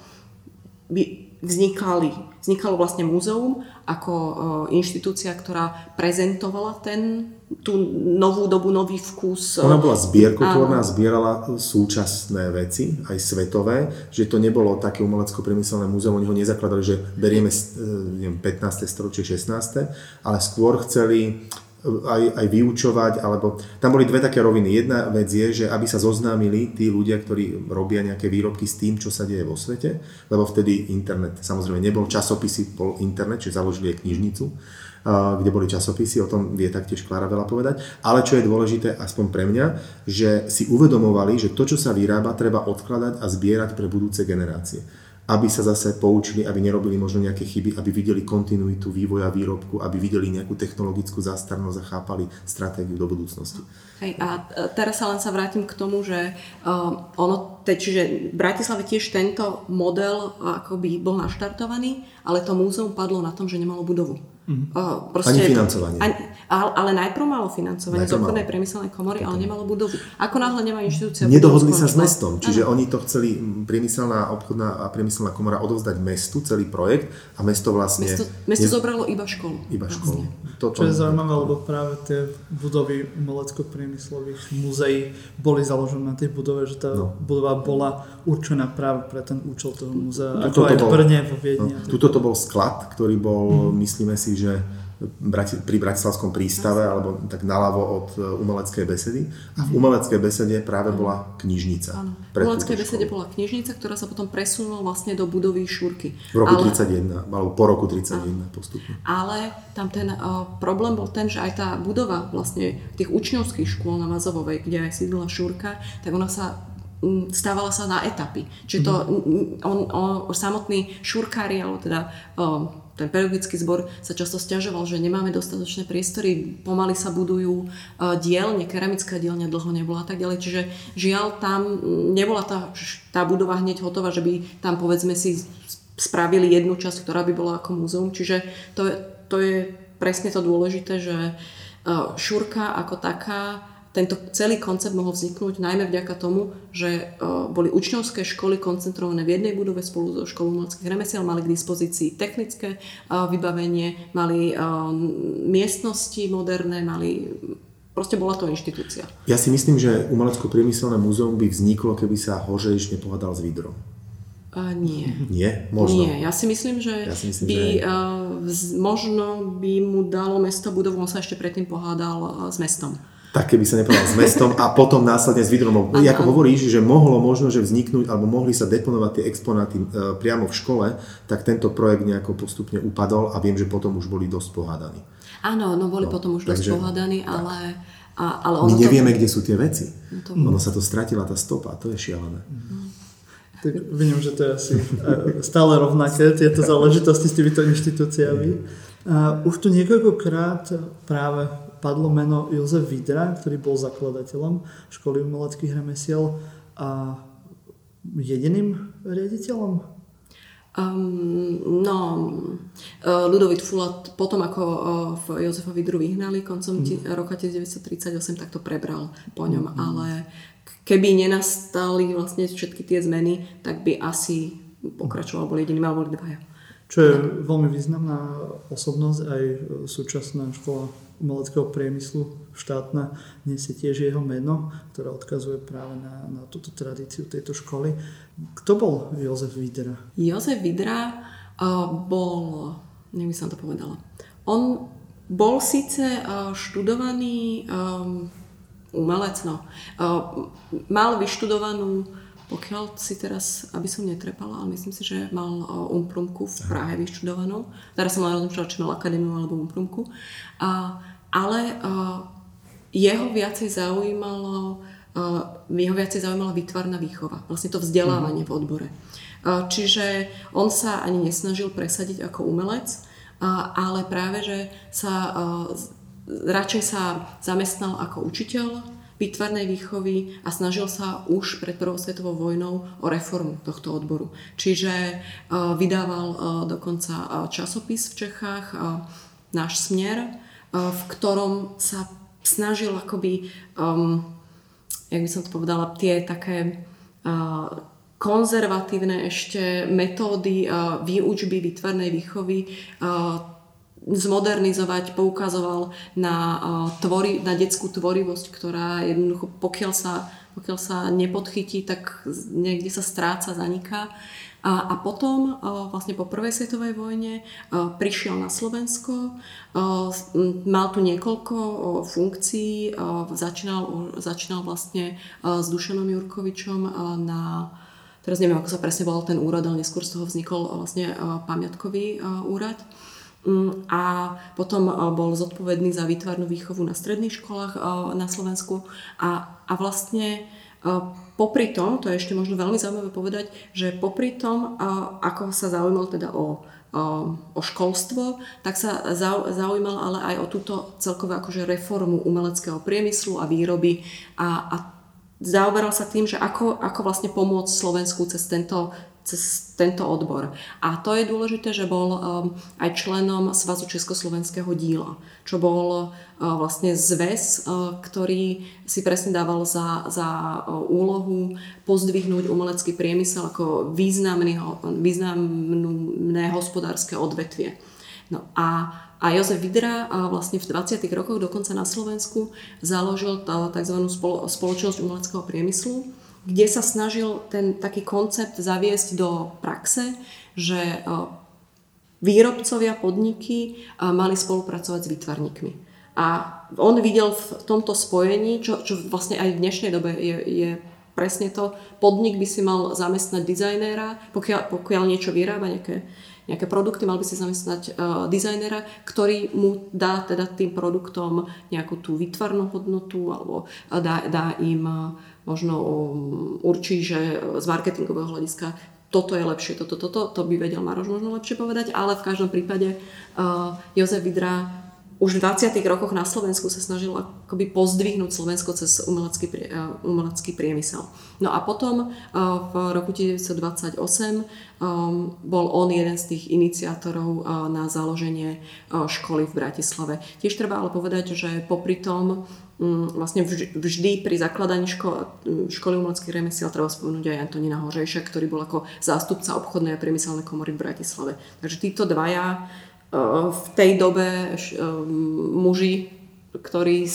Speaker 3: vznikali, vznikalo vlastne múzeum ako e, inštitúcia, ktorá prezentovala ten, tú novú dobu, nový vkus.
Speaker 2: Ona bola zbierkotvorná, zbierala súčasné veci, aj svetové, že to nebolo také umelecko-priemyselné múzeum, oni ho nezakladali, že berieme e, neviem, 15. storočie, 16. ale skôr chceli aj, aj vyučovať, alebo tam boli dve také roviny. Jedna vec je, že aby sa zoznámili tí ľudia, ktorí robia nejaké výrobky s tým, čo sa deje vo svete, lebo vtedy internet samozrejme nebol, časopisy bol internet, čiže založili aj knižnicu, kde boli časopisy, o tom vie taktiež Klára veľa povedať. Ale čo je dôležité, aspoň pre mňa, že si uvedomovali, že to, čo sa vyrába, treba odkladať a zbierať pre budúce generácie aby sa zase poučili, aby nerobili možno nejaké chyby, aby videli kontinuitu vývoja výrobku, aby videli nejakú technologickú zastarnosť a chápali stratégiu do budúcnosti.
Speaker 3: Hej, a teraz sa len sa vrátim k tomu, že uh, ono, te, čiže v Bratislave tiež tento model uh, akoby bol naštartovaný, ale to múzeum padlo na tom, že nemalo budovu.
Speaker 2: Mm-hmm. Proste, ani financovanie. Ani,
Speaker 3: ale, ale najprv malo financovanie z obchodnej priemyselnej komory, ale nemalo budovy. Ako náhle nemá inštitúcia...
Speaker 2: Nedohodli sa s mestom, čiže ano. oni to chceli, priemyselná obchodná a priemyselná komora odovzdať mestu celý projekt a mesto vlastne...
Speaker 3: Mesto, mesto ne... zobralo iba školu.
Speaker 2: Iba školu.
Speaker 3: Vlastne.
Speaker 1: Toto... Čo je zaujímavé, lebo práve tie budovy umelecko-priemyslových muzeí boli založené na tej budove, že tá no. budova bola určená práve pre ten účel toho muzea, ako aj v Brne, vo Viedni. No,
Speaker 2: tuto to bol sklad, ktorý bol, mm. myslíme si, že pri Bratislavskom prístave alebo tak naľavo od e, umeleckej besedy. A v umeleckej besede práve bola knižnica.
Speaker 3: Áno. V umeleckej besede bola knižnica, ktorá sa potom presunula vlastne do budovy Šúrky.
Speaker 2: V roku Ale... 31, alebo po roku 31 Áno. postupne.
Speaker 3: Ale tam ten uh, problém bol ten, že aj tá budova vlastne tých učňovských škôl na Mazovovej, kde aj sídla Šúrka, tak ona sa stávala sa na etapy. Čiže to, mhm. on, on, on samotný šurkári, alebo teda uh, ten pedagogický zbor sa často stiažoval, že nemáme dostatočné priestory, pomaly sa budujú uh, dielne, keramická dielňa dlho nebola a tak ďalej. Čiže žiaľ, tam nebola tá, tá budova hneď hotová, že by tam povedzme si spravili jednu časť, ktorá by bola ako múzeum. Čiže to, to je presne to dôležité, že uh, šurka ako taká tento celý koncept mohol vzniknúť najmä vďaka tomu, že uh, boli učňovské školy koncentrované v jednej budove spolu so školou umeleckých remesiel, mali k dispozícii technické uh, vybavenie, mali uh, miestnosti moderné, mali Proste bola to inštitúcia.
Speaker 2: Ja si myslím, že umelecko-priemyselné múzeum by vzniklo, keby sa Hořejš nepohádal s Vidrom.
Speaker 3: Uh, nie.
Speaker 2: Nie? Možno.
Speaker 3: Nie, ja si myslím, že ja si myslím, by, že... uh, možno by mu dalo mesto budovu, on sa ešte predtým pohádal uh, s mestom
Speaker 2: tak keby sa nepovedal s mestom a potom následne s Vidromom. Ako hovoríš, že mohlo možno, že vzniknúť alebo mohli sa deponovať tie exponáty e, priamo v škole, tak tento projekt nejako postupne upadol a viem, že potom už boli dosť pohádaní.
Speaker 3: Áno, no boli no, potom už takže, dosť pohádaní, ale... A, ale
Speaker 2: ono My nevieme, to... kde sú tie veci. No to... Ono sa to stratila tá stopa, to je šialené. Mm.
Speaker 1: Tak vidím, že to je asi e, stále rovnaké, tieto záležitosti s týmito inštitúciami. Už tu niekoľkokrát práve padlo meno Jozef Vidra, ktorý bol zakladateľom školy umeleckých remesiel a jediným riaditeľom?
Speaker 3: Um, no, uh, Ludovit Fulat potom ako v Jozefa Vidru vyhnali koncom mm. roka 1938, tak to prebral po ňom, mm. ale keby nenastali vlastne všetky tie zmeny, tak by asi pokračoval, bol jediný, alebo boli dvaja.
Speaker 1: Čo je veľmi významná osobnosť, aj súčasná škola umeleckého priemyslu štátna nesie tiež jeho meno, ktoré odkazuje práve na, na túto tradíciu tejto školy. Kto bol Jozef Vidra?
Speaker 3: Jozef Vidra uh, bol, neviem som to povedala, on bol síce uh, študovaný um, umelec, no. Mal vyštudovanú pokiaľ si teraz, aby som netrepala, ale myslím si, že mal umprumku v Prahe vyštudovanú. Teraz som len či mal akadémiu alebo umprumku. A, ale uh, jeho viacej zaujímalo jeho viacej zaujímala výtvarná výchova, vlastne to vzdelávanie uh-huh. v odbore. Čiže on sa ani nesnažil presadiť ako umelec, ale práve, že sa radšej sa zamestnal ako učiteľ výtvarnej výchovy a snažil sa už pred prvou svetovou vojnou o reformu tohto odboru. Čiže uh, vydával uh, dokonca uh, časopis v Čechách, náš smer, v ktorom sa snažil akoby, um, jak by som to povedala, tie také konzervatívne ešte metódy výučby výtvarnej výchovy zmodernizovať, poukazoval na, tvori, na detskú tvorivosť, ktorá jednoducho, pokiaľ sa, pokiaľ sa nepodchytí, tak niekde sa stráca, zaniká. A, a potom vlastne po prvej svetovej vojne prišiel na Slovensko, mal tu niekoľko funkcií, začínal, začínal vlastne s Dušanom Jurkovičom na teraz neviem, ako sa presne volal ten úrad, ale neskôr z toho vznikol vlastne pamiatkový úrad. Mm, a potom bol zodpovedný za výtvarnú výchovu na stredných školách na Slovensku. A, a vlastne popri tom, to je ešte možno veľmi zaujímavé povedať, že popri tom, ako sa zaujímal teda o, o školstvo, tak sa zaujímal ale aj o túto celkové akože reformu umeleckého priemyslu a výroby. A, a zaoberal sa tým, že ako, ako vlastne pomôcť Slovensku cez tento cez tento odbor. A to je dôležité, že bol um, aj členom Svazu Československého díla, čo bol uh, vlastne zväz, uh, ktorý si presne dával za, za uh, úlohu pozdvihnúť umelecký priemysel ako významný, významné hospodárske odvetvie. No a a Jozef Vidra vlastne v 20. rokoch dokonca na Slovensku založil tzv. spoločnosť umeleckého priemyslu, kde sa snažil ten taký koncept zaviesť do praxe, že e, výrobcovia, podniky e, mali spolupracovať s výtvarníkmi. A on videl v tomto spojení, čo, čo vlastne aj v dnešnej dobe je, je presne to, podnik by si mal zamestnať dizajnéra, pokiaľ, pokiaľ niečo vyrába, nejaké, nejaké produkty, mal by si zamestnať uh, dizajnera, ktorý mu dá teda tým produktom nejakú tú výtvarnú hodnotu alebo dá, dá im uh, možno um, určí, že z marketingového hľadiska toto je lepšie, toto, toto, to by vedel Maroš možno lepšie povedať, ale v každom prípade uh, Jozef Vidra už v 20. rokoch na Slovensku sa snažil akoby pozdvihnúť Slovensko cez umelecký, uh, umelecký priemysel. No a potom uh, v roku 1928 um, bol on jeden z tých iniciátorov uh, na založenie školy v Bratislave. Tiež treba ale povedať, že popri tom vlastne vždy pri zakladaní ško- mm, školy umeleckých remesiel treba spomenúť aj Antonína Hořejša, ktorý bol ako zástupca obchodnej a priemyselnej komory v Bratislave. Takže títo dvaja e, v tej dobe e, muži ktorí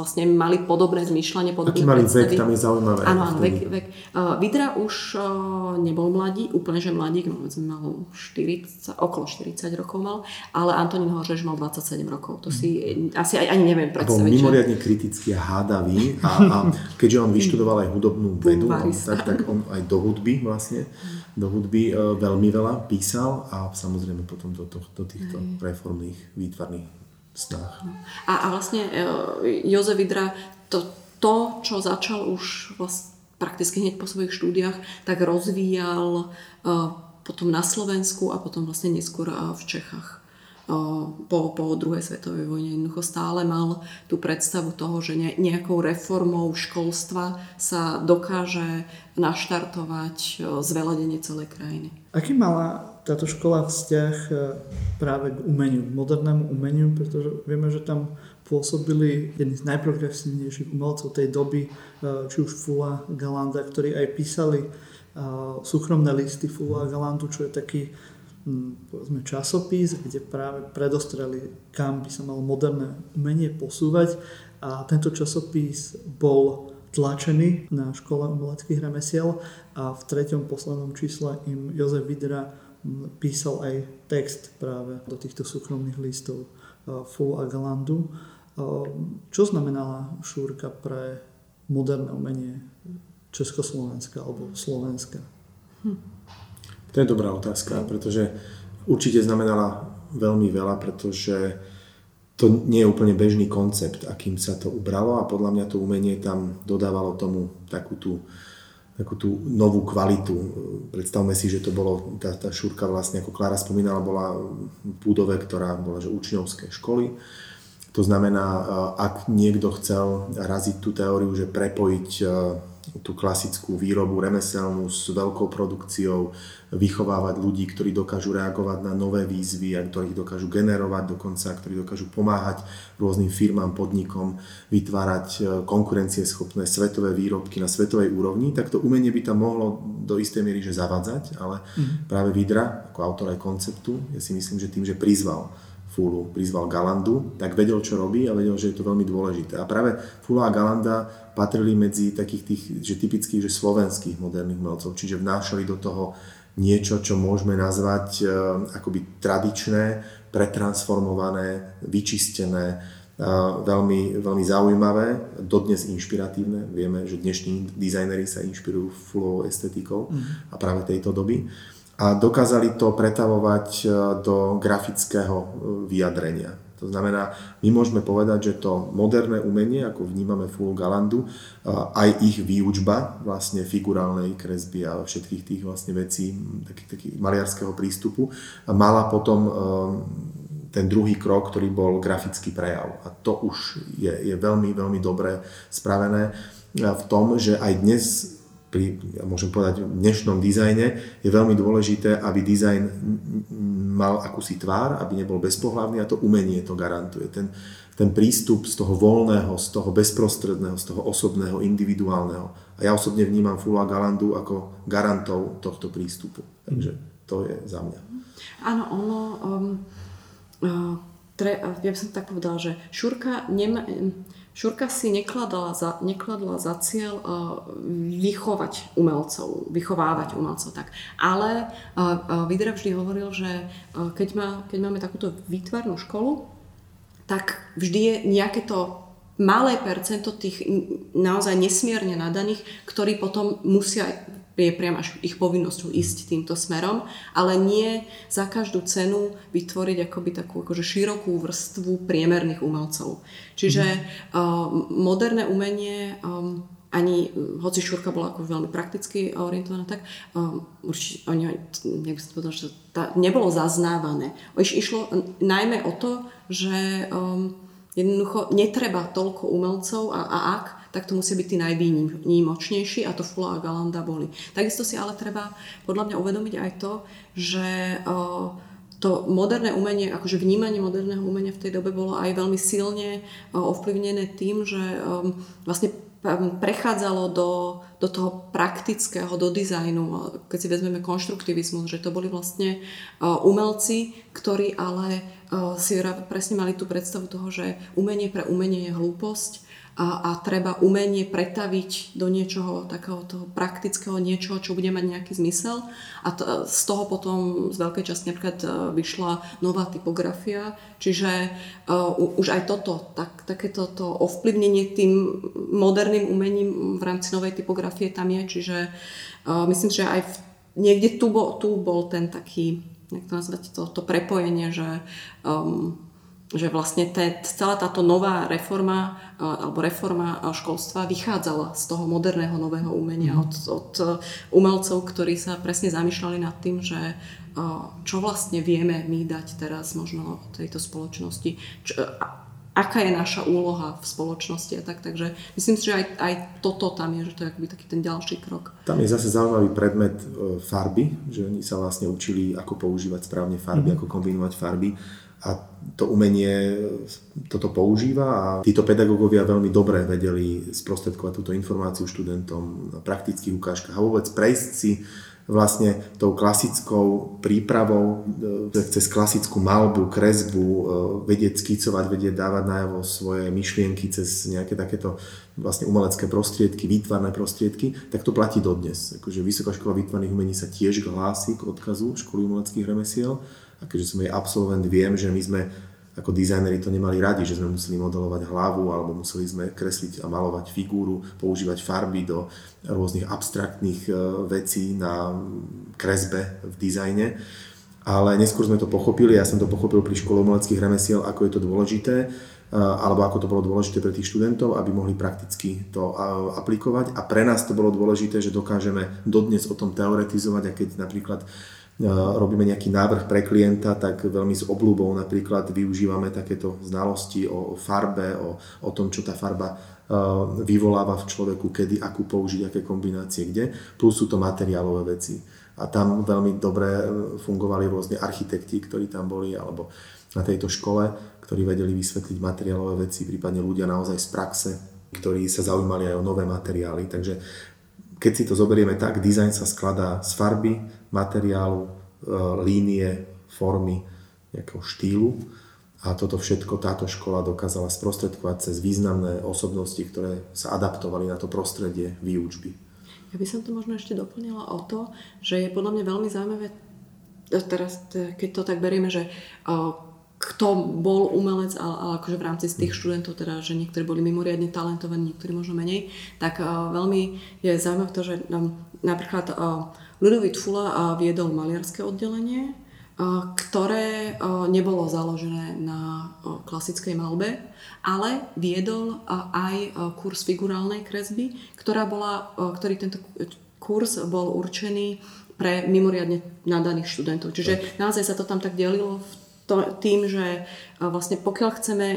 Speaker 3: vlastne mali podobné zmyšľanie, podobné
Speaker 2: Aký mali vek, tam je zaujímavé.
Speaker 3: Áno, áno, vek. vek. Uh, Vidra už uh, nebol mladý, úplne že mladík, no, mal 40, okolo 40 rokov mal, ale Antonín Hořeš mal 27 rokov. To si mm. asi aj, ani neviem predstaviť.
Speaker 2: Bol mimoriadne že... kritický a hádavý a, a keďže on vyštudoval aj hudobnú vedu, tak, tak on aj do hudby vlastne, do hudby uh, veľmi veľa písal a samozrejme potom do, do, do týchto reformných výtvarných snách.
Speaker 3: A, a vlastne e, Jozef Vidra to, to, čo začal už vlastne prakticky hneď po svojich štúdiách, tak rozvíjal uh, potom na Slovensku a potom vlastne neskôr uh, v Čechách. Po, po druhej svetovej vojne jednoducho stále mal tú predstavu toho, že ne, nejakou reformou školstva sa dokáže naštartovať zveladenie celej krajiny.
Speaker 1: Aký mala táto škola vzťah e, práve k umeniu, modernému umeniu, pretože vieme, že tam pôsobili jedni z najprogresívnejších umelcov tej doby, e, či už Fula, Galanda, ktorí aj písali e, súkromné listy Fula Galandu, čo je taký povedzme, časopis, kde práve predostreli, kam by sa malo moderné umenie posúvať. A tento časopis bol tlačený na škole umeleckých remesiel a v treťom poslednom čísle im Jozef Vidra písal aj text práve do týchto súkromných listov Fu a Galandu. Čo znamenala Šúrka pre moderné umenie Československa alebo Slovenska? Hm.
Speaker 2: To je dobrá otázka, pretože určite znamenala veľmi veľa, pretože to nie je úplne bežný koncept, akým sa to ubralo a podľa mňa to umenie tam dodávalo tomu takú tú takú tú novú kvalitu. Predstavme si, že to bolo, tá, tá šúrka vlastne, ako Klára spomínala, bola v budove, ktorá bola že učňovské školy. To znamená, ak niekto chcel raziť tú teóriu, že prepojiť tú klasickú výrobu remeselnú s veľkou produkciou, vychovávať ľudí, ktorí dokážu reagovať na nové výzvy a ktorých dokážu generovať dokonca, ktorí dokážu pomáhať rôznym firmám, podnikom, vytvárať e, konkurencieschopné svetové výrobky na svetovej úrovni, tak to umenie by tam mohlo do istej miery že zavadzať, ale mm-hmm. práve Vidra, ako autor aj konceptu, ja si myslím, že tým, že prizval Fulu, prizval Galandu, tak vedel, čo robí a vedel, že je to veľmi dôležité. A práve Fula a Galanda patrili medzi takých tých, že typických, že slovenských moderných umelcov, čiže vnášali do toho niečo, čo môžeme nazvať e, akoby tradičné, pretransformované, vyčistené, e, veľmi, veľmi zaujímavé, dodnes inšpiratívne. Vieme, že dnešní dizajneri sa inšpirujú fulovou estetikou mm. a práve tejto doby a dokázali to pretavovať e, do grafického e, vyjadrenia. To znamená, my môžeme povedať, že to moderné umenie, ako vnímame Full Galandu, e, aj ich výučba vlastne figurálnej kresby a všetkých tých vlastne vecí, takých, takých maliarského prístupu, mala potom ten druhý krok, ktorý bol grafický prejav. A to už je, je veľmi, veľmi dobre spravené v tom, že aj dnes pri, ja môžem povedať, v dnešnom dizajne je veľmi dôležité, aby dizajn mal akúsi tvár, aby nebol bezpohlavný a to umenie to garantuje. Ten, ten prístup z toho voľného, z toho bezprostredného, z toho osobného, individuálneho. A ja osobne vnímam Fula Galandu ako garantov tohto prístupu. Takže to je za mňa.
Speaker 3: Áno, ono... Um, uh, tre, ja by som tak povedala, že Šurka nema, Šurka si nekladala za, nekladla za cieľ uh, vychovať umelcov, vychovávať umelcov tak. Ale uh, uh, Vidra vždy hovoril, že uh, keď, má, keď máme takúto výtvarnú školu, tak vždy je nejaké to malé percento tých naozaj nesmierne nadaných, ktorí potom musia je priam až ich povinnosťou ísť týmto smerom, ale nie za každú cenu vytvoriť akoby takú akože širokú vrstvu priemerných umelcov. Čiže mm. uh, moderné umenie um, ani, hoci Šurka bola ako veľmi prakticky orientovaná, tak um, určite, oni, by som povedal, že tá, nebolo zaznávané. Iš, išlo najmä o to, že um, jednoducho netreba toľko umelcov a, a ak, tak to musia byť tí najvýnimočnejší a to Fula a Galanda boli. Takisto si ale treba podľa mňa uvedomiť aj to, že to moderné umenie, akože vnímanie moderného umenia v tej dobe bolo aj veľmi silne ovplyvnené tým, že vlastne prechádzalo do, do toho praktického, do dizajnu. Keď si vezmeme konštruktivizmus, že to boli vlastne umelci, ktorí ale si presne mali tú predstavu toho, že umenie pre umenie je hlúposť a, a treba umenie pretaviť do niečoho takého toho praktického, niečoho, čo bude mať nejaký zmysel. A to, z toho potom z veľkej časti napríklad e, vyšla nová typografia, čiže uh, už aj toto, tak, takéto to ovplyvnenie tým moderným umením v rámci novej typografie tam je, čiže uh, myslím, že aj v, niekde tu bol, tu bol ten taký, jak to nazvať, to, to prepojenie, že um, že vlastne te, celá táto nová reforma alebo reforma školstva vychádzala z toho moderného nového umenia mhm. od, od e, umelcov, ktorí sa presne zamýšľali nad tým, že čo vlastne vieme my dať teraz možno tejto spoločnosti, čo, aká je naša úloha v spoločnosti a tak. Takže myslím si, že aj, aj toto tam je, že to je akoby taký ten ďalší krok.
Speaker 2: Tam je zase zaujímavý predmet e, farby, že oni sa vlastne učili, ako používať správne farby, mm. ako kombinovať farby a to umenie toto používa a títo pedagógovia veľmi dobre vedeli sprostredkovať túto informáciu študentom na praktických ukážkach a vôbec prejsť si vlastne tou klasickou prípravou e, cez klasickú malbu, kresbu, e, vedieť skicovať, vedieť dávať najavo svoje myšlienky cez nejaké takéto vlastne umelecké prostriedky, výtvarné prostriedky, tak to platí dodnes. Akože Vysoká škola výtvarných umení sa tiež hlási k odkazu školy umeleckých remesiel a keďže som jej absolvent, viem, že my sme ako dizajneri to nemali radi, že sme museli modelovať hlavu alebo museli sme kresliť a malovať figúru, používať farby do rôznych abstraktných e, vecí na kresbe v dizajne. Ale neskôr sme to pochopili, ja som to pochopil pri škole umeleckých remesiel, ako je to dôležité, alebo ako to bolo dôležité pre tých študentov, aby mohli prakticky to aplikovať. A pre nás to bolo dôležité, že dokážeme dodnes o tom teoretizovať a keď napríklad robíme nejaký návrh pre klienta, tak veľmi s obľúbou napríklad využívame takéto znalosti o farbe, o, o tom, čo tá farba vyvoláva v človeku, kedy, akú použiť, aké kombinácie, kde. Plus sú to materiálové veci. A tam veľmi dobre e, fungovali rôzne architekti, ktorí tam boli, alebo na tejto škole, ktorí vedeli vysvetliť materiálové veci, prípadne ľudia naozaj z praxe, ktorí sa zaujímali aj o nové materiály. Takže keď si to zoberieme tak, dizajn sa skladá z farby, materiálu, e, línie, formy, nejakého štýlu a toto všetko táto škola dokázala sprostredkovať cez významné osobnosti, ktoré sa adaptovali na to prostredie výučby.
Speaker 3: Ja by som to možno ešte doplnila o to, že je podľa mňa veľmi zaujímavé, teraz keď to tak berieme, že kto bol umelec, ale, akože v rámci z tých študentov, teda, že niektorí boli mimoriadne talentovaní, niektorí možno menej, tak veľmi je zaujímavé to, že um, napríklad Ludovít Fula viedol maliarské oddelenie, ktoré nebolo založené na klasickej malbe, ale viedol aj kurz figurálnej kresby, ktorá bola, ktorý tento kurz bol určený pre mimoriadne nadaných študentov. Čiže naozaj sa to tam tak delilo v to, tým, že vlastne pokiaľ chceme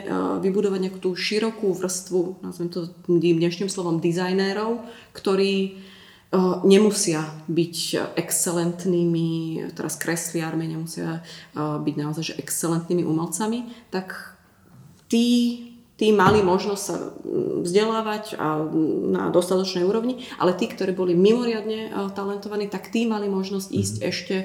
Speaker 3: vybudovať nejakú tú širokú vrstvu, nazvem to dnešným slovom dizajnérov, ktorí nemusia byť excelentnými, teraz kresliármi, nemusia byť naozaj že excelentnými umelcami, tak tí, tí mali možnosť sa vzdelávať a na dostatočnej úrovni, ale tí, ktorí boli mimoriadne talentovaní, tak tí mali možnosť ísť mm-hmm. ešte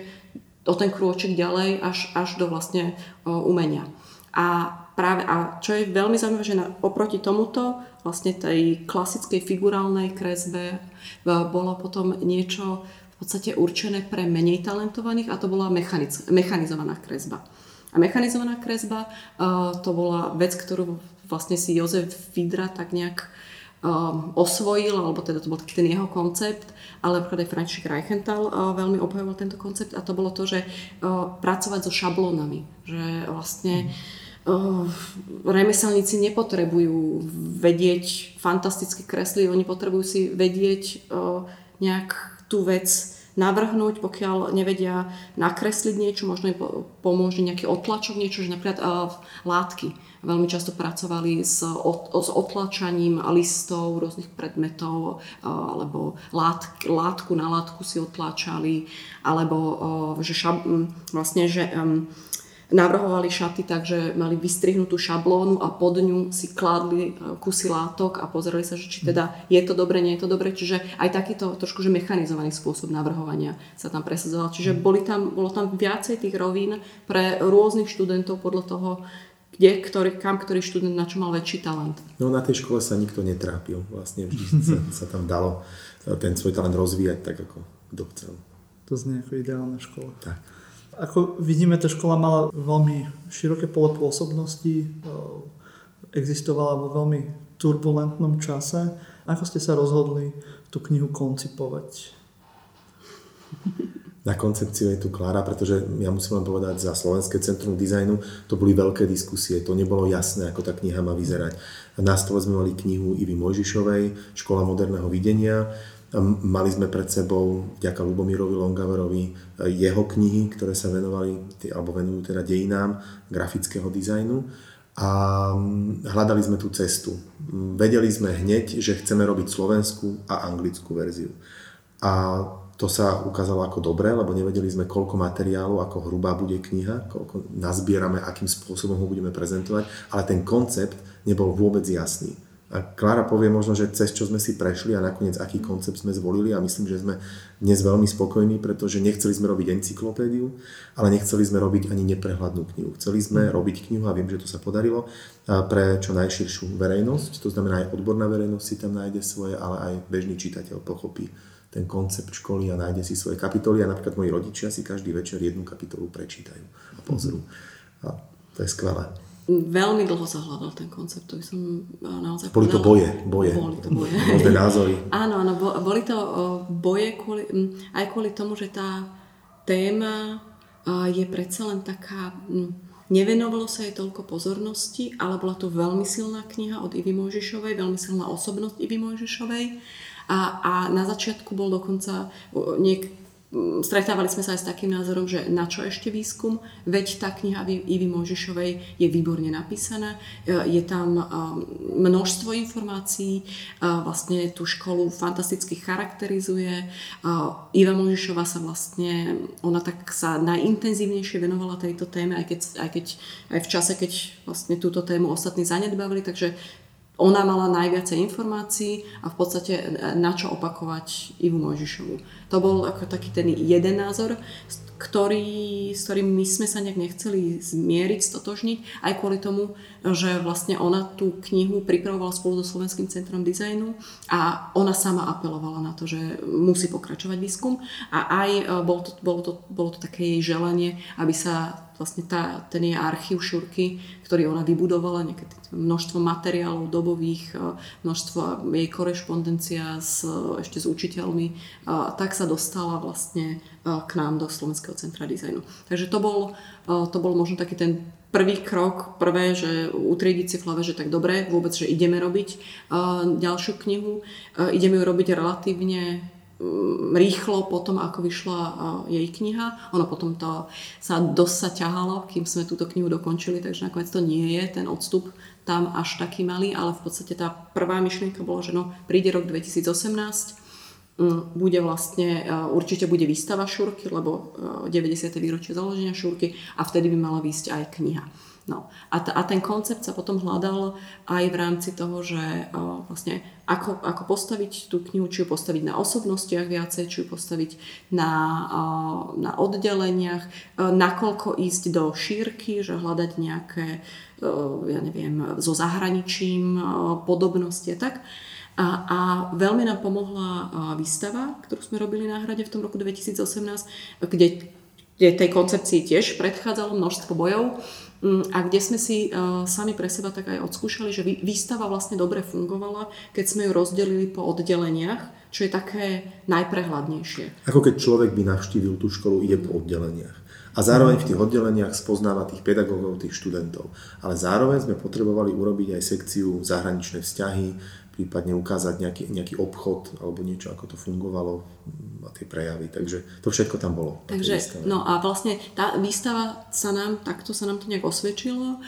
Speaker 3: o ten krôčik ďalej až, až do vlastne umenia. A práve, a čo je veľmi zaujímavé, že na, oproti tomuto, vlastne tej klasickej figurálnej kresbe bolo potom niečo v podstate určené pre menej talentovaných a to bola mechaniz, mechanizovaná kresba. A mechanizovaná kresba to bola vec, ktorú vlastne si Jozef Vidra tak nejak um, osvojil, alebo teda to bol ten jeho koncept, ale napríklad aj František Reichenthal uh, veľmi obhajoval tento koncept a to bolo to, že uh, pracovať so šablónami, že vlastne uh, remeselníci nepotrebujú vedieť fantasticky kresliť, oni potrebujú si vedieť uh, nejak tú vec navrhnúť, pokiaľ nevedia nakresliť niečo, možno im pomôže nejaký otlačok, niečo, že napríklad uh, látky Veľmi často pracovali s, od, otlačaním listov rôznych predmetov alebo lát, látku na látku si otláčali alebo že šab, vlastne, že navrhovali šaty tak, že mali vystrihnutú šablónu a pod ňu si kládli e, kusy látok a pozerali sa, že či teda je to dobre, nie je to dobre. Čiže aj takýto trošku že mechanizovaný spôsob navrhovania sa tam presadzoval. Čiže boli tam, bolo tam viacej tých rovín pre rôznych študentov podľa toho, kde, ktorý, kam ktorý študent na čo mal väčší talent.
Speaker 2: No na tej škole sa nikto netrápil. Vlastne vždy sa, sa tam dalo ten svoj talent rozvíjať tak, ako kto chcel.
Speaker 1: To znie ako ideálna škola.
Speaker 2: Tak.
Speaker 1: Ako vidíme, tá škola mala veľmi široké pole pôsobnosti, existovala vo veľmi turbulentnom čase. Ako ste sa rozhodli tú knihu koncipovať?
Speaker 2: na koncepciu je tu Klára, pretože ja musím vám povedať, za Slovenské centrum dizajnu to boli veľké diskusie, to nebolo jasné, ako tá kniha má vyzerať. Na stole sme mali knihu Ivy Mojžišovej, Škola moderného videnia, Mali sme pred sebou, vďaka Lubomirovi Longaverovi, jeho knihy, ktoré sa venovali, alebo venujú teda dejinám grafického dizajnu a hľadali sme tú cestu. Vedeli sme hneď, že chceme robiť slovenskú a anglickú verziu. A to sa ukázalo ako dobré, lebo nevedeli sme, koľko materiálu, ako hrubá bude kniha, koľko nazbierame, akým spôsobom ho budeme prezentovať, ale ten koncept nebol vôbec jasný. A Klára povie možno, že cez čo sme si prešli a nakoniec aký koncept sme zvolili a myslím, že sme dnes veľmi spokojní, pretože nechceli sme robiť encyklopédiu, ale nechceli sme robiť ani neprehľadnú knihu. Chceli sme robiť knihu a viem, že to sa podarilo pre čo najširšiu verejnosť, to znamená aj odborná verejnosť si tam nájde svoje, ale aj bežný čitateľ pochopí ten koncept školy a nájde si svoje kapitoly a napríklad moji rodičia si každý večer jednu kapitolu prečítajú a pozrú. A to je skvelé.
Speaker 3: Veľmi dlho sa hľadal ten koncept, to by som naozaj
Speaker 2: Boli to boje, boje.
Speaker 3: Boli to boje.
Speaker 2: Rôzne názory.
Speaker 3: Áno, áno, boli to boje kvôli, aj kvôli tomu, že tá téma je predsa len taká nevenovalo sa jej toľko pozornosti, ale bola to veľmi silná kniha od Ivy Mojžišovej, veľmi silná osobnosť Ivy Mojžišovej. A, a na začiatku bol dokonca niek- stretávali sme sa aj s takým názorom, že na čo ešte výskum, veď tá kniha Ivy Možišovej je výborne napísaná, e, je tam e, množstvo informácií, e, vlastne tú školu fantasticky charakterizuje. Iva Možišová sa vlastne, ona tak sa najintenzívnejšie venovala tejto téme, aj, keď, aj, keď, aj v čase, keď vlastne túto tému ostatní zanedbavili, takže ona mala najviacej informácií a v podstate na čo opakovať Ivu Mojžišovu. To bol ako taký ten jeden názor, ktorý, s ktorým my sme sa nejak nechceli zmieriť, stotožniť, aj kvôli tomu, že vlastne ona tú knihu pripravovala spolu so Slovenským centrom dizajnu a ona sama apelovala na to, že musí pokračovať výskum. A aj e, bolo to, bolo to, bolo to také jej želanie, aby sa vlastne tá, ten jej archív Šurky, ktorý ona vybudovala, nejaké množstvo materiálov dobových, e, množstvo jej korešpondencia s, ešte s učiteľmi, tak sa dostala vlastne e, k nám do Slovenského centra dizajnu. Takže to bol, e, to bol možno taký ten prvý krok, prvé, že utriediť si v hlave, že tak dobre, vôbec, že ideme robiť ďalšiu knihu, ideme ju robiť relatívne rýchlo potom, ako vyšla jej kniha. Ono potom to sa dosť sa ťahalo, kým sme túto knihu dokončili, takže nakoniec to nie je ten odstup tam až taký malý, ale v podstate tá prvá myšlienka bola, že no, príde rok 2018, mm, bude vlastne, určite bude výstava Šurky, lebo 90. výročie založenia Šurky a vtedy by mala výjsť aj kniha. No. A, t- a ten koncept sa potom hľadal aj v rámci toho, že uh, vlastne ako, ako postaviť tú knihu, či ju postaviť na osobnostiach viacej, či ju postaviť na, na oddeleniach, nakoľko ísť do šírky, že hľadať nejaké, ja neviem, so zahraničím podobnosti a tak. A, a veľmi nám pomohla výstava, ktorú sme robili na hrade v tom roku 2018, kde, kde tej koncepcii tiež predchádzalo množstvo bojov Mm, a kde sme si uh, sami pre seba tak aj odskúšali, že výstava vlastne dobre fungovala, keď sme ju rozdelili po oddeleniach, čo je také najprehľadnejšie.
Speaker 2: Ako keď človek by navštívil tú školu, ide po oddeleniach. A zároveň v tých oddeleniach spoznáva tých pedagógov, tých študentov. Ale zároveň sme potrebovali urobiť aj sekciu zahraničné vzťahy, prípadne ukázať nejaký, nejaký obchod alebo niečo, ako to fungovalo a tie prejavy. Takže to všetko tam bolo.
Speaker 3: Takže, no a vlastne tá výstava sa nám, takto sa nám to nejak osvedčilo.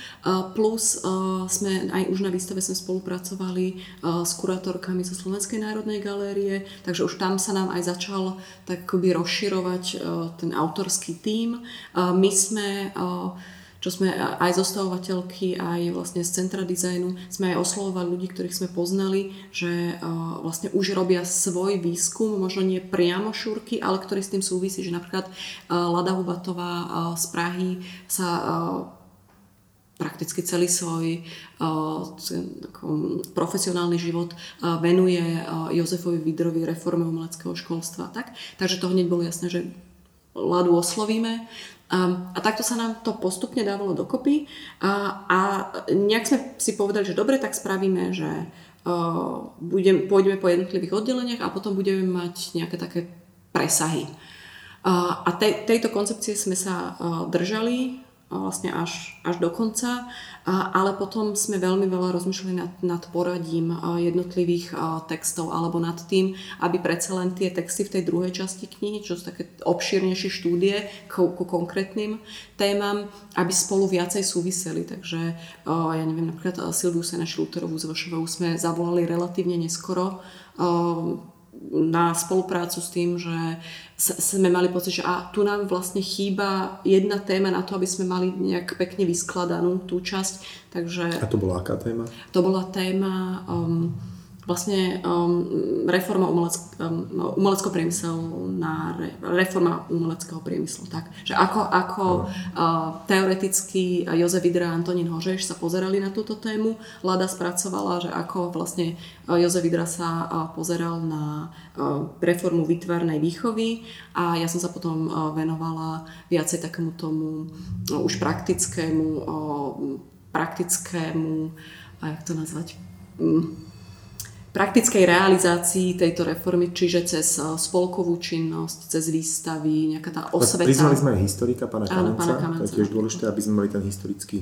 Speaker 3: Plus sme aj už na výstave sme spolupracovali s kurátorkami zo Slovenskej národnej galérie, takže už tam sa nám aj začal tak rozširovať ten autorský tím. My sme čo sme aj zostavovateľky, aj vlastne z centra dizajnu, sme aj oslovovali ľudí, ktorých sme poznali, že vlastne už robia svoj výskum, možno nie priamo šúrky, ale ktorý s tým súvisí, že napríklad Lada Hubatová z Prahy sa prakticky celý svoj profesionálny život venuje Jozefovi Vidrovi reforme umeleckého školstva. Tak? Takže to hneď bolo jasné, že Ladu oslovíme a, takto sa nám to postupne dávalo dokopy a, a nejak sme si povedali, že dobre, tak spravíme, že budem, pôjdeme po jednotlivých oddeleniach a potom budeme mať nejaké také presahy. A te, tejto koncepcie sme sa držali vlastne až, až do konca, ale potom sme veľmi veľa rozmýšľali nad, nad poradím jednotlivých textov alebo nad tým, aby predsa len tie texty v tej druhej časti knihy, čo sú také obšírnejšie štúdie ku, ku konkrétnym témam, aby spolu viacej súviseli. Takže ja neviem, napríklad Silviu Sena Šlúterovú z Vršovou sme zavolali relatívne neskoro na spoluprácu s tým, že sme mali pocit, že a tu nám vlastne chýba jedna téma na to, aby sme mali nejak pekne vyskladanú tú časť. Takže,
Speaker 2: a to bola aká téma?
Speaker 3: To bola téma um, vlastne um, reforma umeleck, um, na re, reforma umeleckého priemyslu. Tak, že ako, ako uh, teoreticky Jozef Vidra a Antonín Hožeš sa pozerali na túto tému, Lada spracovala, že ako vlastne uh, Jozef Vidra sa uh, pozeral na uh, reformu výtvarnej výchovy a ja som sa potom uh, venovala viacej takému tomu uh, už praktickému, uh, praktickému, a jak to nazvať, um, praktickej realizácii tejto reformy, čiže cez eh, spolkovú činnosť, cez výstavy, nejaká tá osveta.
Speaker 2: Prizvali sme aj historika, pána
Speaker 3: Áno,
Speaker 2: Kamenca,
Speaker 3: pána Kamenca,
Speaker 2: to je tiež
Speaker 3: áno.
Speaker 2: dôležité, aby sme mali ten historický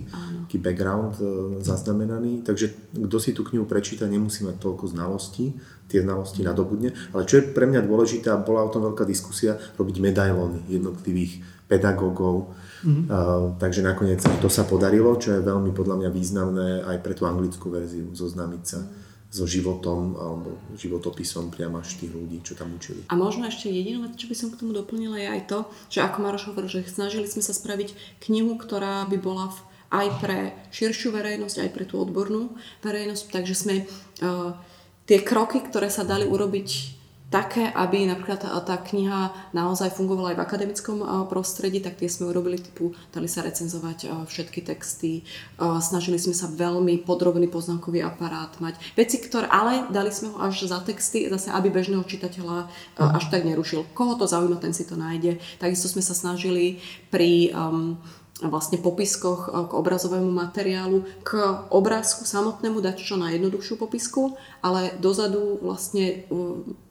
Speaker 2: taký background e, zaznamenaný. Takže kto si tú knihu prečíta, nemusí mať toľko znalostí, tie znalosti nadobudne. Ale čo je pre mňa dôležité, a bola o tom veľká diskusia, robiť medailóny jednotlivých pedagógov. Mm-hmm. Uh, takže nakoniec to sa podarilo, čo je veľmi podľa mňa významné aj pre tú anglickú verziu, zoznámiť sa so životom alebo životopisom priamo až tých ľudí, čo tam učili.
Speaker 3: A možno ešte jediná vec, čo by som k tomu doplnila, je aj to, že ako Maroš hovoril, že snažili sme sa spraviť knihu, ktorá by bola v, aj pre širšiu verejnosť, aj pre tú odbornú verejnosť, takže sme uh, tie kroky, ktoré sa dali urobiť také, aby napríklad tá, tá kniha naozaj fungovala aj v akademickom uh, prostredí, tak tie sme urobili typu, dali sa recenzovať uh, všetky texty, snažili sme sa veľmi podrobný poznámkový aparát mať. Veci, ktoré, ale dali sme ho až za texty, zase aby bežného čitateľa až tak nerušil. Koho to zaujíma, ten si to nájde. Takisto sme sa snažili pri um, vlastne popiskoch k obrazovému materiálu, k obrázku samotnému dať čo najjednoduchšiu popisku, ale dozadu vlastne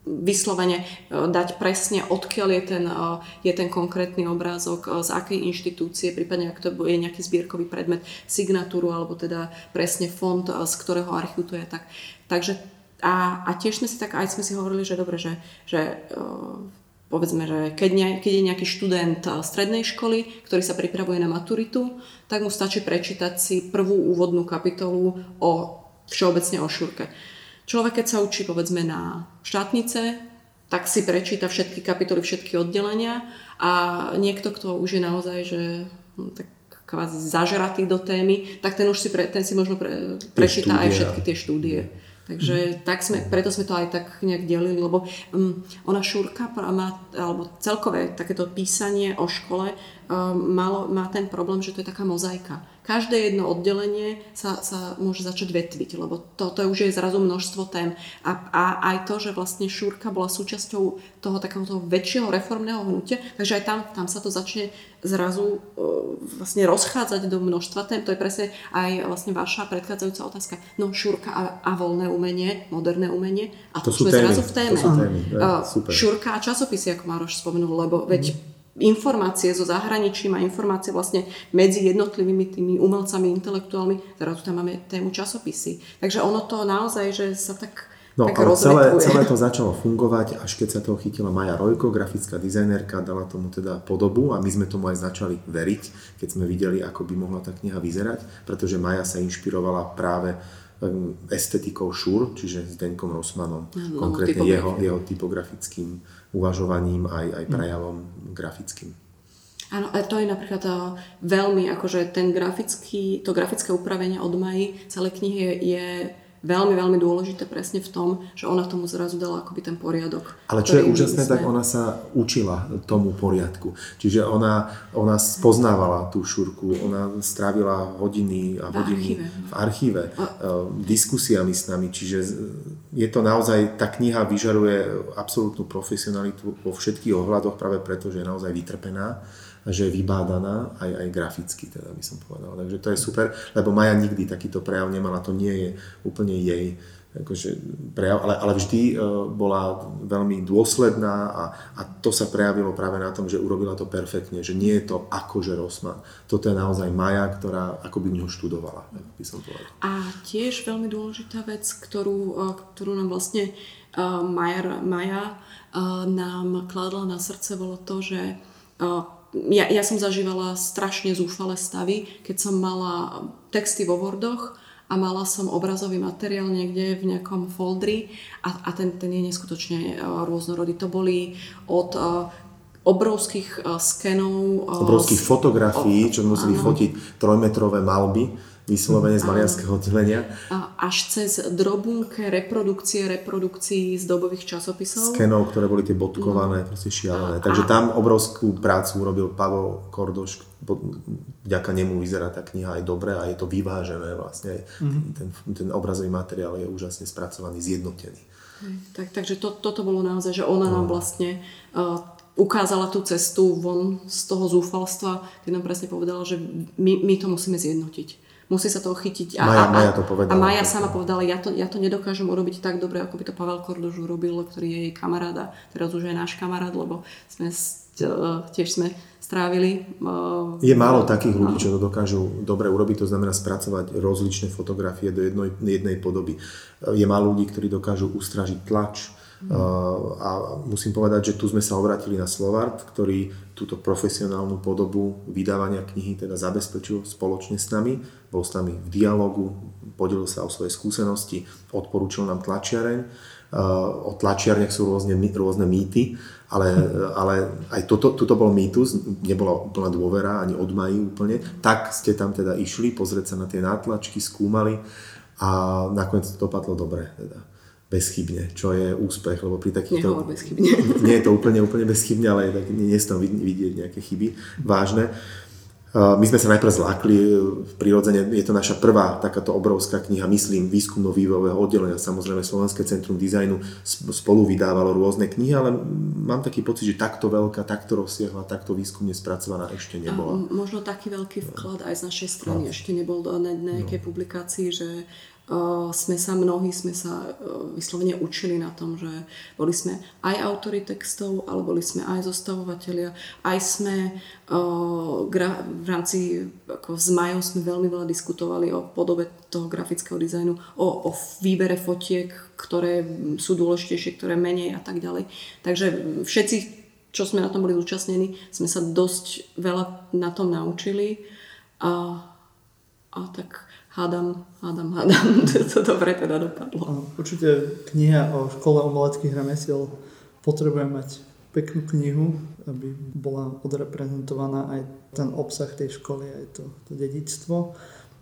Speaker 3: vyslovene dať presne, odkiaľ je ten, je ten konkrétny obrázok, z akej inštitúcie, prípadne ak to je nejaký zbierkový predmet, signatúru alebo teda presne fond, z ktorého archívu to je. Tak, takže a, a tiež sme si tak, aj sme si hovorili, že dobre, že, že povedzme, že keď, ne, keď je nejaký študent strednej školy, ktorý sa pripravuje na maturitu, tak mu stačí prečítať si prvú úvodnú kapitolu o všeobecne o šúrke. Človek, keď sa učí povedzme na štátnice, tak si prečíta všetky kapitoly, všetky oddelenia a niekto, kto už je naozaj, že no, tak kvázi zažratý do témy, tak ten už si, pre, ten si možno pre, prečíta aj všetky tie štúdie. Takže tak sme, preto sme to aj tak nejak delili, lebo um, ona Šúrka má, alebo celkové takéto písanie o škole um, malo, má ten problém, že to je taká mozaika. Každé jedno oddelenie sa, sa môže začať vetviť, lebo to, to už je zrazu množstvo tém. A, a aj to, že vlastne Šúrka bola súčasťou toho takéhoto väčšieho reformného hnutia, takže aj tam, tam sa to začne zrazu uh, vlastne rozchádzať do množstva tém. To je presne aj vlastne vaša predchádzajúca otázka. No Šúrka a, a voľné umenie, moderné umenie. A to,
Speaker 2: to sú
Speaker 3: sme
Speaker 2: témy.
Speaker 3: zrazu v téme.
Speaker 2: To sú témy. Ja,
Speaker 3: Uh,
Speaker 2: super.
Speaker 3: Šúrka a časopisy, ako Mároš spomenul, lebo veď informácie zo zahraničím a informácie vlastne medzi jednotlivými tými umelcami, intelektuálmi, zrazu tam máme tému časopisy. Takže ono to naozaj, že sa tak,
Speaker 2: No,
Speaker 3: tak
Speaker 2: ale celé,
Speaker 3: rozvetuje.
Speaker 2: celé to začalo fungovať, až keď sa toho chytila Maja Rojko, grafická dizajnerka, dala tomu teda podobu a my sme tomu aj začali veriť, keď sme videli, ako by mohla tá kniha vyzerať, pretože Maja sa inšpirovala práve um, estetikou Šur, čiže s Denkom Rosmanom,
Speaker 3: No,
Speaker 2: konkrétne jeho, jeho typografickým uvažovaním aj, aj prejavom grafickým.
Speaker 3: Áno, a to je napríklad uh, veľmi, akože ten grafický, to grafické upravenie od Maji celej knihy je, je veľmi, veľmi dôležité presne v tom, že ona tomu zrazu dala akoby ten poriadok.
Speaker 2: Ale čo je úžasné,
Speaker 3: sme-
Speaker 2: tak ona sa učila tomu poriadku. Čiže ona, ona spoznávala tú šurku, ona strávila hodiny a
Speaker 3: V
Speaker 2: hodiny
Speaker 3: archíve.
Speaker 2: v archíve, eh, diskusiami s nami. Čiže je to naozaj, tá kniha vyžaruje absolútnu profesionalitu vo všetkých ohľadoch práve preto, že je naozaj vytrpená a že je vybádaná aj, aj graficky, teda by som povedal. Takže to je super, lebo Maja nikdy takýto prejav nemala, to nie je úplne jej akože prejav, ale, ale vždy e, bola veľmi dôsledná a, a to sa prejavilo práve na tom, že urobila to perfektne, že nie je to akože Rosman. Toto je naozaj Maja, ktorá ako by v ňu študovala, by som povedal.
Speaker 3: A tiež veľmi dôležitá vec, ktorú, eh, ktorú nám vlastne uh, Maja, Maja nám kladla na srdce, bolo to, že ja, ja som zažívala strašne zúfale stavy, keď som mala texty vo Wordoch a mala som obrazový materiál niekde v nejakom foldri a, a ten, ten je neskutočne uh, rôznorodý. To boli od uh, obrovských uh, skenov.
Speaker 2: Obrovských fotografií, čo museli
Speaker 3: áno.
Speaker 2: fotiť trojmetrové malby, vyslovene z maliarského oddelenia,
Speaker 3: A až cez drobunké reprodukcie reprodukcií z dobových časopisov.
Speaker 2: skenov, ktoré boli tie bodkované, proste šialené. Takže tam obrovskú prácu urobil Pavol Kordoš, vďaka nemu vyzerá tá kniha aj dobre a je to vyvážené vlastne. Ten, ten obrazový materiál je úžasne spracovaný, zjednotený.
Speaker 3: Tak, takže to, toto bolo naozaj, že ona nám vlastne uh, ukázala tú cestu von z toho zúfalstva, keď nám presne povedala, že my, my to musíme zjednotiť. Musí sa toho chytiť.
Speaker 2: A, Maja, a, Maja to povedala.
Speaker 3: A Maja sama povedala, ja to, ja to nedokážem urobiť tak dobre, ako by to Pavel Kordož urobil, ktorý je jej kamarát a teraz už je náš kamarát, lebo sme tiež sme strávili.
Speaker 2: Je málo takých ľudí, čo to dokážu dobre urobiť, to znamená spracovať rozličné fotografie do jednej, jednej podoby. Je málo ľudí, ktorí dokážu ustražiť tlač, a musím povedať, že tu sme sa obratili na Slovart, ktorý túto profesionálnu podobu vydávania knihy teda zabezpečil spoločne s nami. Bol s nami v dialogu, podelil sa o svoje skúsenosti, odporúčil nám tlačiareň. O tlačiarniach sú rôzne, rôzne mýty, ale, ale aj toto, toto bol mýtus, nebola úplná dôvera ani od Mají úplne. Tak ste tam teda išli pozrieť sa na tie nátlačky, skúmali a nakoniec to dopadlo dobre. Teda bezchybne, čo je úspech, lebo pri takýchto...
Speaker 3: Nehovor bezchybne.
Speaker 2: Nie je to úplne, úplne bezchybne, ale tak nie je tam vidieť nejaké chyby vážne. My sme sa najprv zlákli, prirodzene je to naša prvá takáto obrovská kniha, myslím, výskumno-vývojového oddelenia. Samozrejme Slovenské centrum dizajnu spolu vydávalo rôzne knihy, ale mám taký pocit, že takto veľká, takto rozsiahla, takto výskumne spracovaná ešte nebola.
Speaker 3: A možno taký veľký vklad aj z našej strany no. ešte nebol do nejakej no. publikácii, že sme sa, mnohí sme sa vyslovene učili na tom, že boli sme aj autory textov, ale boli sme aj zostavovateľia, aj sme v rámci ako s Majou sme veľmi veľa diskutovali o podobe toho grafického dizajnu, o, o výbere fotiek, ktoré sú dôležitejšie, ktoré menej a tak ďalej. Takže všetci, čo sme na tom boli zúčastnení, sme sa dosť veľa na tom naučili a, a tak hádam, hádam, hádam, to, dobre teda dopadlo.
Speaker 1: Určite kniha o škole umeleckých remesiel potrebuje mať peknú knihu, aby bola odreprezentovaná aj ten obsah tej školy, aj to, to dedičstvo.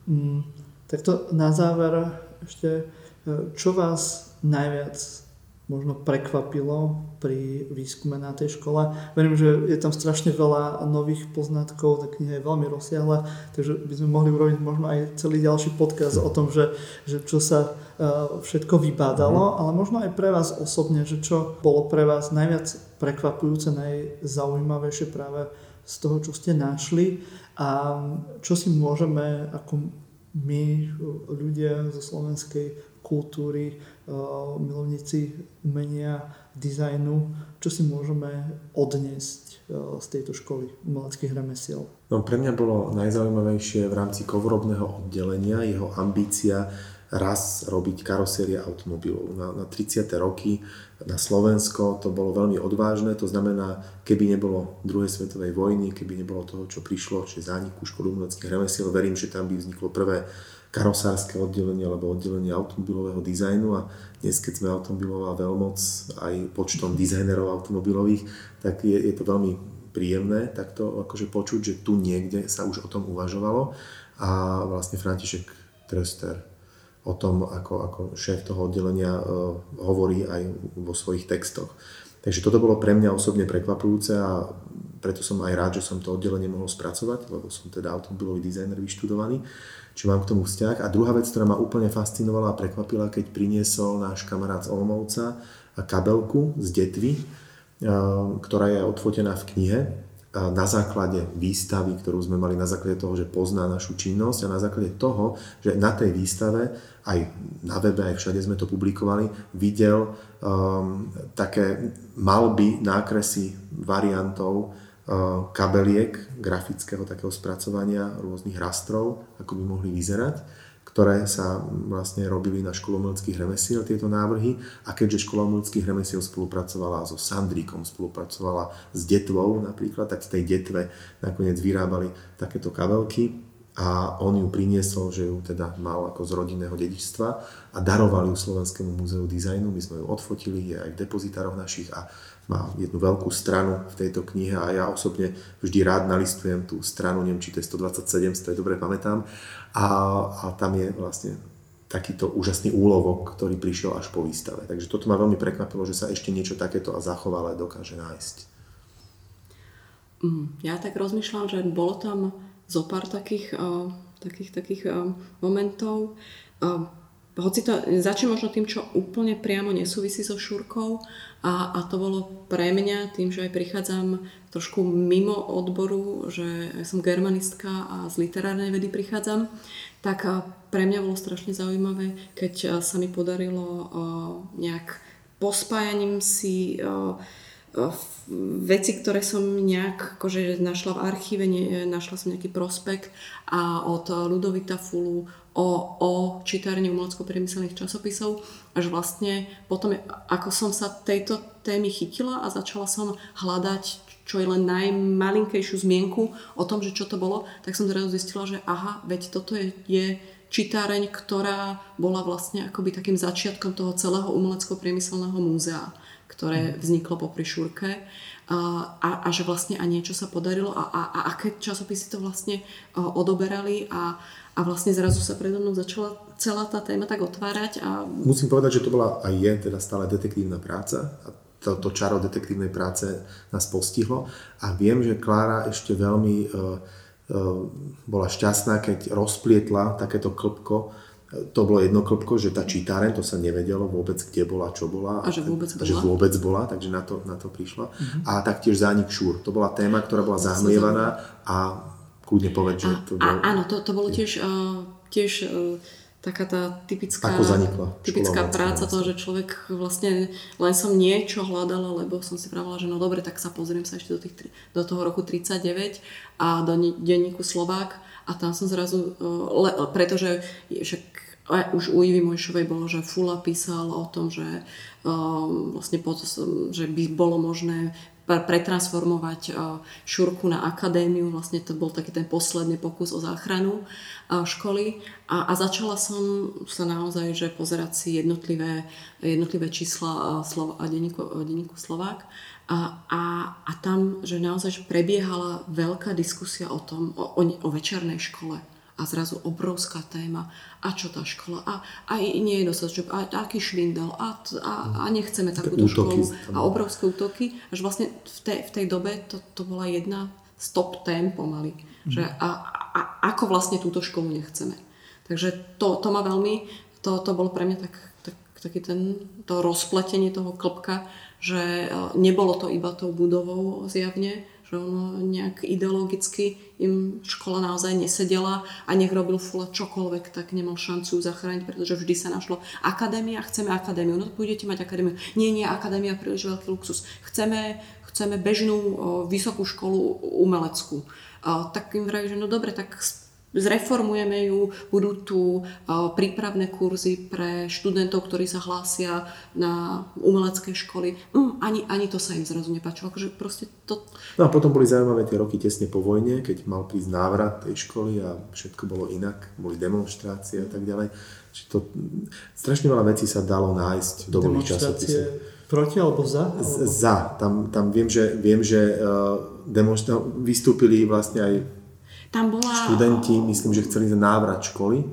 Speaker 1: Mm, tak to na záver ešte, e, čo vás najviac možno prekvapilo pri výskume na tej škole. Verím, že je tam strašne veľa nových poznatkov, tá kniha je veľmi rozsiahla, takže by sme mohli urobiť možno aj celý ďalší podcast o tom, že, že čo sa uh, všetko vybádalo, mm. ale možno aj pre vás osobne, že čo bolo pre vás najviac prekvapujúce, najzaujímavejšie práve z toho, čo ste našli a čo si môžeme ako my, ľudia zo slovenskej kultúry, milovníci umenia, dizajnu, čo si môžeme odniesť eh, z tejto školy umeleckých remesiel?
Speaker 2: No, pre mňa bolo najzaujímavejšie v rámci kovorobného oddelenia jeho ambícia raz robiť karosérie automobilov. Na, na 30. roky na Slovensko to bolo veľmi odvážne, to znamená, keby nebolo druhej svetovej vojny, keby nebolo toho, čo prišlo, čiže zániku školy umeleckých remesiel, verím, že tam by vzniklo prvé karosárske oddelenie alebo oddelenie automobilového dizajnu a dnes, keď sme automobilová veľmoc aj počtom dizajnerov automobilových, tak je, je to veľmi príjemné takto akože počuť, že tu niekde sa už o tom uvažovalo a vlastne František Tröster o tom, ako, ako šéf toho oddelenia uh, hovorí aj vo svojich textoch. Takže toto bolo pre mňa osobne prekvapujúce a preto som aj rád, že som to oddelenie mohol spracovať, lebo som teda automobilový dizajner vyštudovaný či mám k tomu vzťah. A druhá vec, ktorá ma úplne fascinovala a prekvapila, keď priniesol náš kamarát z Olmovca kabelku z detvy, ktorá je odfotená v knihe na základe výstavy, ktorú sme mali na základe toho, že pozná našu činnosť a na základe toho, že na tej výstave aj na webe, aj všade sme to publikovali, videl um, také malby, nákresy variantov kabeliek grafického takého spracovania rôznych rastrov, ako by mohli vyzerať, ktoré sa vlastne robili na školu umeleckých remesiel, tieto návrhy. A keďže škola umeleckých remesiel spolupracovala so Sandríkom, spolupracovala s Detvou napríklad, tak v tej Detve nakoniec vyrábali takéto kabelky a on ju priniesol, že ju teda mal ako z rodinného dedičstva a darovali ju Slovenskému múzeu dizajnu. My sme ju odfotili, je aj v depozitároch našich a má jednu veľkú stranu v tejto knihe a ja osobne vždy rád nalistujem tú stranu, neviem, či to je 127, to je dobre pamätám. A, a tam je vlastne takýto úžasný úlovok, ktorý prišiel až po výstave. Takže toto ma veľmi prekvapilo, že sa ešte niečo takéto a zachovalé dokáže nájsť.
Speaker 3: Mm, ja tak rozmýšľam, že bolo tam zo pár takých, uh, takých, takých uh, momentov. Uh, hoci to začne možno tým, čo úplne priamo nesúvisí so šúrkou a, a to bolo pre mňa tým, že aj prichádzam trošku mimo odboru, že som germanistka a z literárnej vedy prichádzam, tak pre mňa bolo strašne zaujímavé, keď sa mi podarilo nejak pospájaním si veci, ktoré som nejak akože našla v archíve, ne, našla som nejaký prospekt a od Ludovita Fulu o, o čítárni umelecko-priemyselných časopisov, až vlastne potom, ako som sa tejto témy chytila a začala som hľadať čo je len najmalinkejšiu zmienku o tom, že čo to bolo, tak som zrazu zistila, že aha, veď toto je, je čitáreň, ktorá bola vlastne akoby takým začiatkom toho celého umelecko-priemyselného múzea ktoré mhm. vzniklo po prišúrke a, a, že vlastne a niečo sa podarilo a, a, a aké časopisy to vlastne odoberali a, a vlastne zrazu sa predo mnou začala celá tá téma tak otvárať. A...
Speaker 2: Musím povedať, že to bola aj je teda stále detektívna práca a to, to čaro detektívnej práce nás postihlo a viem, že Klára ešte veľmi uh, uh, bola šťastná, keď rozplietla takéto klpko to bolo jedno klopko, že tá čítáren, to sa nevedelo vôbec, kde bola, čo bola.
Speaker 3: A že vôbec bola.
Speaker 2: Že vôbec bola, takže na to, na to prišla. Uh-huh. A taktiež zánik šúr. To bola téma, ktorá bola zahmlievaná a kľudne povedať, že to bolo...
Speaker 3: A, áno, to, to bolo tiež, uh, tiež uh, taká tá typická,
Speaker 2: Ako zanikla
Speaker 3: typická práca toho, že človek vlastne len som niečo hľadala, lebo som si pravila, že no dobre, tak sa pozriem sa ešte do, tých, do toho roku 39 a do denníku Slovák a tam som zrazu, uh, le, pretože však a už u Ivy Mojšovej bolo, že Fula písal o tom, že, um, vlastne pod, že by bolo možné pretransformovať Šurku na akadémiu. Vlastne to bol taký ten posledný pokus o záchranu školy. A, a začala som sa naozaj že pozerať si jednotlivé, jednotlivé čísla uh, a denníku, denníku Slovák. A, a, a tam, že naozaj prebiehala veľká diskusia o tom, o, o, o večernej škole a zrazu obrovská téma. A čo tá škola? A, a nie je dostatočne, a, a aký švindel. A, a, a nechceme takúto školu a obrovské útoky, až vlastne v tej, v tej dobe to, to bola jedna stop tém pomaly, mm. že a, a, ako vlastne túto školu nechceme. Takže to, to ma veľmi, to, to bolo pre mňa tak, tak, taký ten, to rozpletenie toho klopka, že e, nebolo to iba tou budovou zjavne, že ono nejak ideologicky im škola naozaj nesedela a nech robil Fula čokoľvek, tak nemal šancu zachrániť, pretože vždy sa našlo akadémia, chceme akadémiu, no budete mať akadémiu. Nie, nie, akadémia príliš veľký luxus. Chceme, chceme bežnú vysokú školu umeleckú. O, tak im vraví, že no dobre, tak zreformujeme ju, budú tu prípravné kurzy pre študentov, ktorí sa hlásia na umelecké školy. Mm, ani, ani to sa im zrazu nepáčilo. Akože proste to...
Speaker 2: No a potom boli zaujímavé tie roky tesne po vojne, keď mal prísť návrat tej školy a všetko bolo inak, boli demonstrácie a tak ďalej. Čiže to, strašne veľa vecí sa dalo nájsť v dobových časopisoch.
Speaker 1: Proti alebo za? Alebo...
Speaker 2: Za. Tam, tam viem, že, viem, že uh, demonstra- vystúpili vlastne aj tam bola... Študenti, myslím, že chceli návrat školy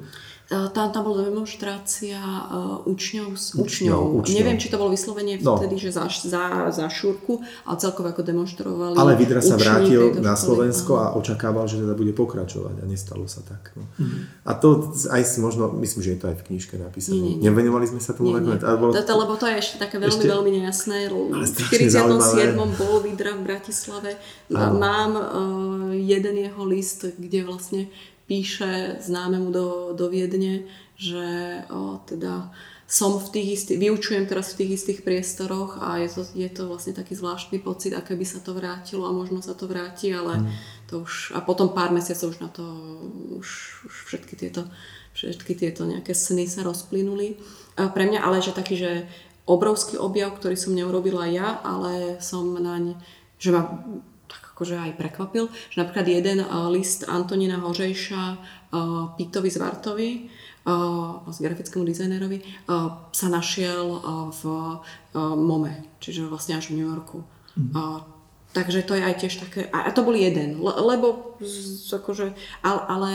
Speaker 3: tam, tam bola demonstrácia uh, učňov s učňou. učňov. Neviem, či to bolo vyslovene no. vtedy, že za, za, za šúrku, ale celkovo ako demonstrovali.
Speaker 2: Ale Vidra sa vrátil na Slovensko a očakával, že teda bude pokračovať a nestalo sa tak. No. Mm-hmm. A to aj si možno, myslím, že je to aj v knižke napísané. Nie, nie, nie. Nevenovali sme sa tomu
Speaker 3: nie, nie. Bolo... To, to, lebo to je ešte také veľmi, ešte... veľmi nejasné. V 47. bol Vidra v Bratislave. Áno. Mám uh, jeden jeho list, kde vlastne píše známemu do, do Viedne, že o, teda som v tých istých, vyučujem teraz v tých istých priestoroch a je to, je to vlastne taký zvláštny pocit, aké by sa to vrátilo a možno sa to vráti, ale mm. to už, a potom pár mesiacov už na to, už, už všetky tieto všetky tieto nejaké sny sa rozplynuli. A pre mňa ale že taký, že obrovský objav, ktorý som neurobila ja, ale som naň, že ma akože aj prekvapil, že napríklad jeden uh, list Antonina Hožejša uh, Pitovi Zvartovi, uh, vlastne grafickému dizajnerovi, sa našiel v MOME, čiže vlastne až v New Yorku. Mm. Uh, takže to je aj tiež také, a, to bol jeden, le, lebo z, akože, ale, ale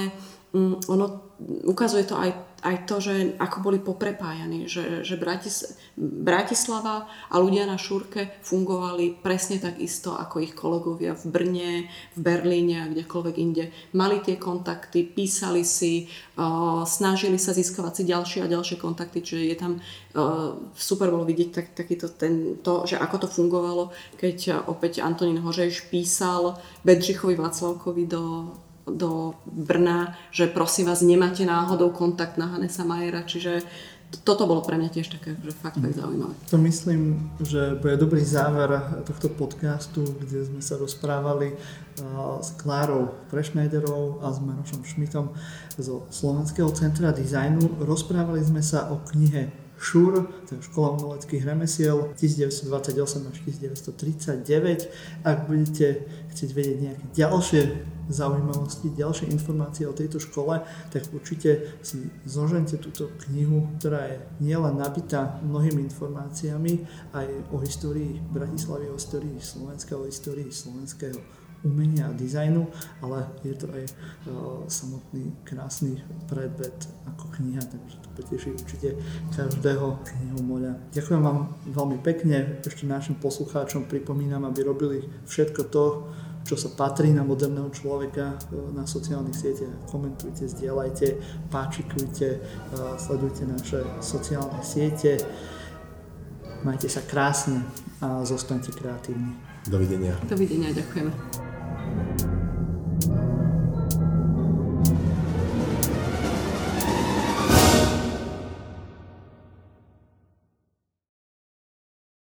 Speaker 3: um, ono ukazuje to aj, aj to, že ako boli poprepájani, že, že Bratis, Bratislava a ľudia na Šúrke fungovali presne tak isto ako ich kolegovia v Brne, v Berlíne a kdekoľvek inde. Mali tie kontakty, písali si, uh, snažili sa získavať si ďalšie a ďalšie kontakty, čiže je tam uh, super bolo vidieť tak, takýto ten, to, že ako to fungovalo, keď opäť Antonín Hořeš písal Bedřichovi Václavkovi do do Brna, že prosím vás, nemáte náhodou kontakt na Hanesa Majera, čiže toto bolo pre mňa tiež také, že fakt tak zaujímavé.
Speaker 1: To myslím, že bude dobrý záver tohto podcastu, kde sme sa rozprávali s Klárou Prešnajderovou a s Marošom Šmitom zo Slovenského centra dizajnu. Rozprávali sme sa o knihe ŠUR, to je Škola umeleckých remesiel 1928 až 1939. Ak budete chcieť vedieť nejaké ďalšie zaujímavosti, ďalšie informácie o tejto škole, tak určite si zožente túto knihu, ktorá je nielen nabitá mnohými informáciami aj o histórii Bratislavy, o histórii Slovenska, o histórii slovenského umenia a dizajnu, ale je to aj uh, samotný krásny predbed ako kniha, takže to poteší určite každého moľa. Ďakujem vám veľmi pekne, ešte našim poslucháčom pripomínam, aby robili všetko to, čo sa patrí na moderného človeka na sociálnych sieťach. Komentujte, zdieľajte, páčikujte, sledujte naše sociálne siete. Majte sa krásne a zostaňte kreatívni.
Speaker 2: Dovidenia.
Speaker 3: Dovidenia, ďakujeme. thank you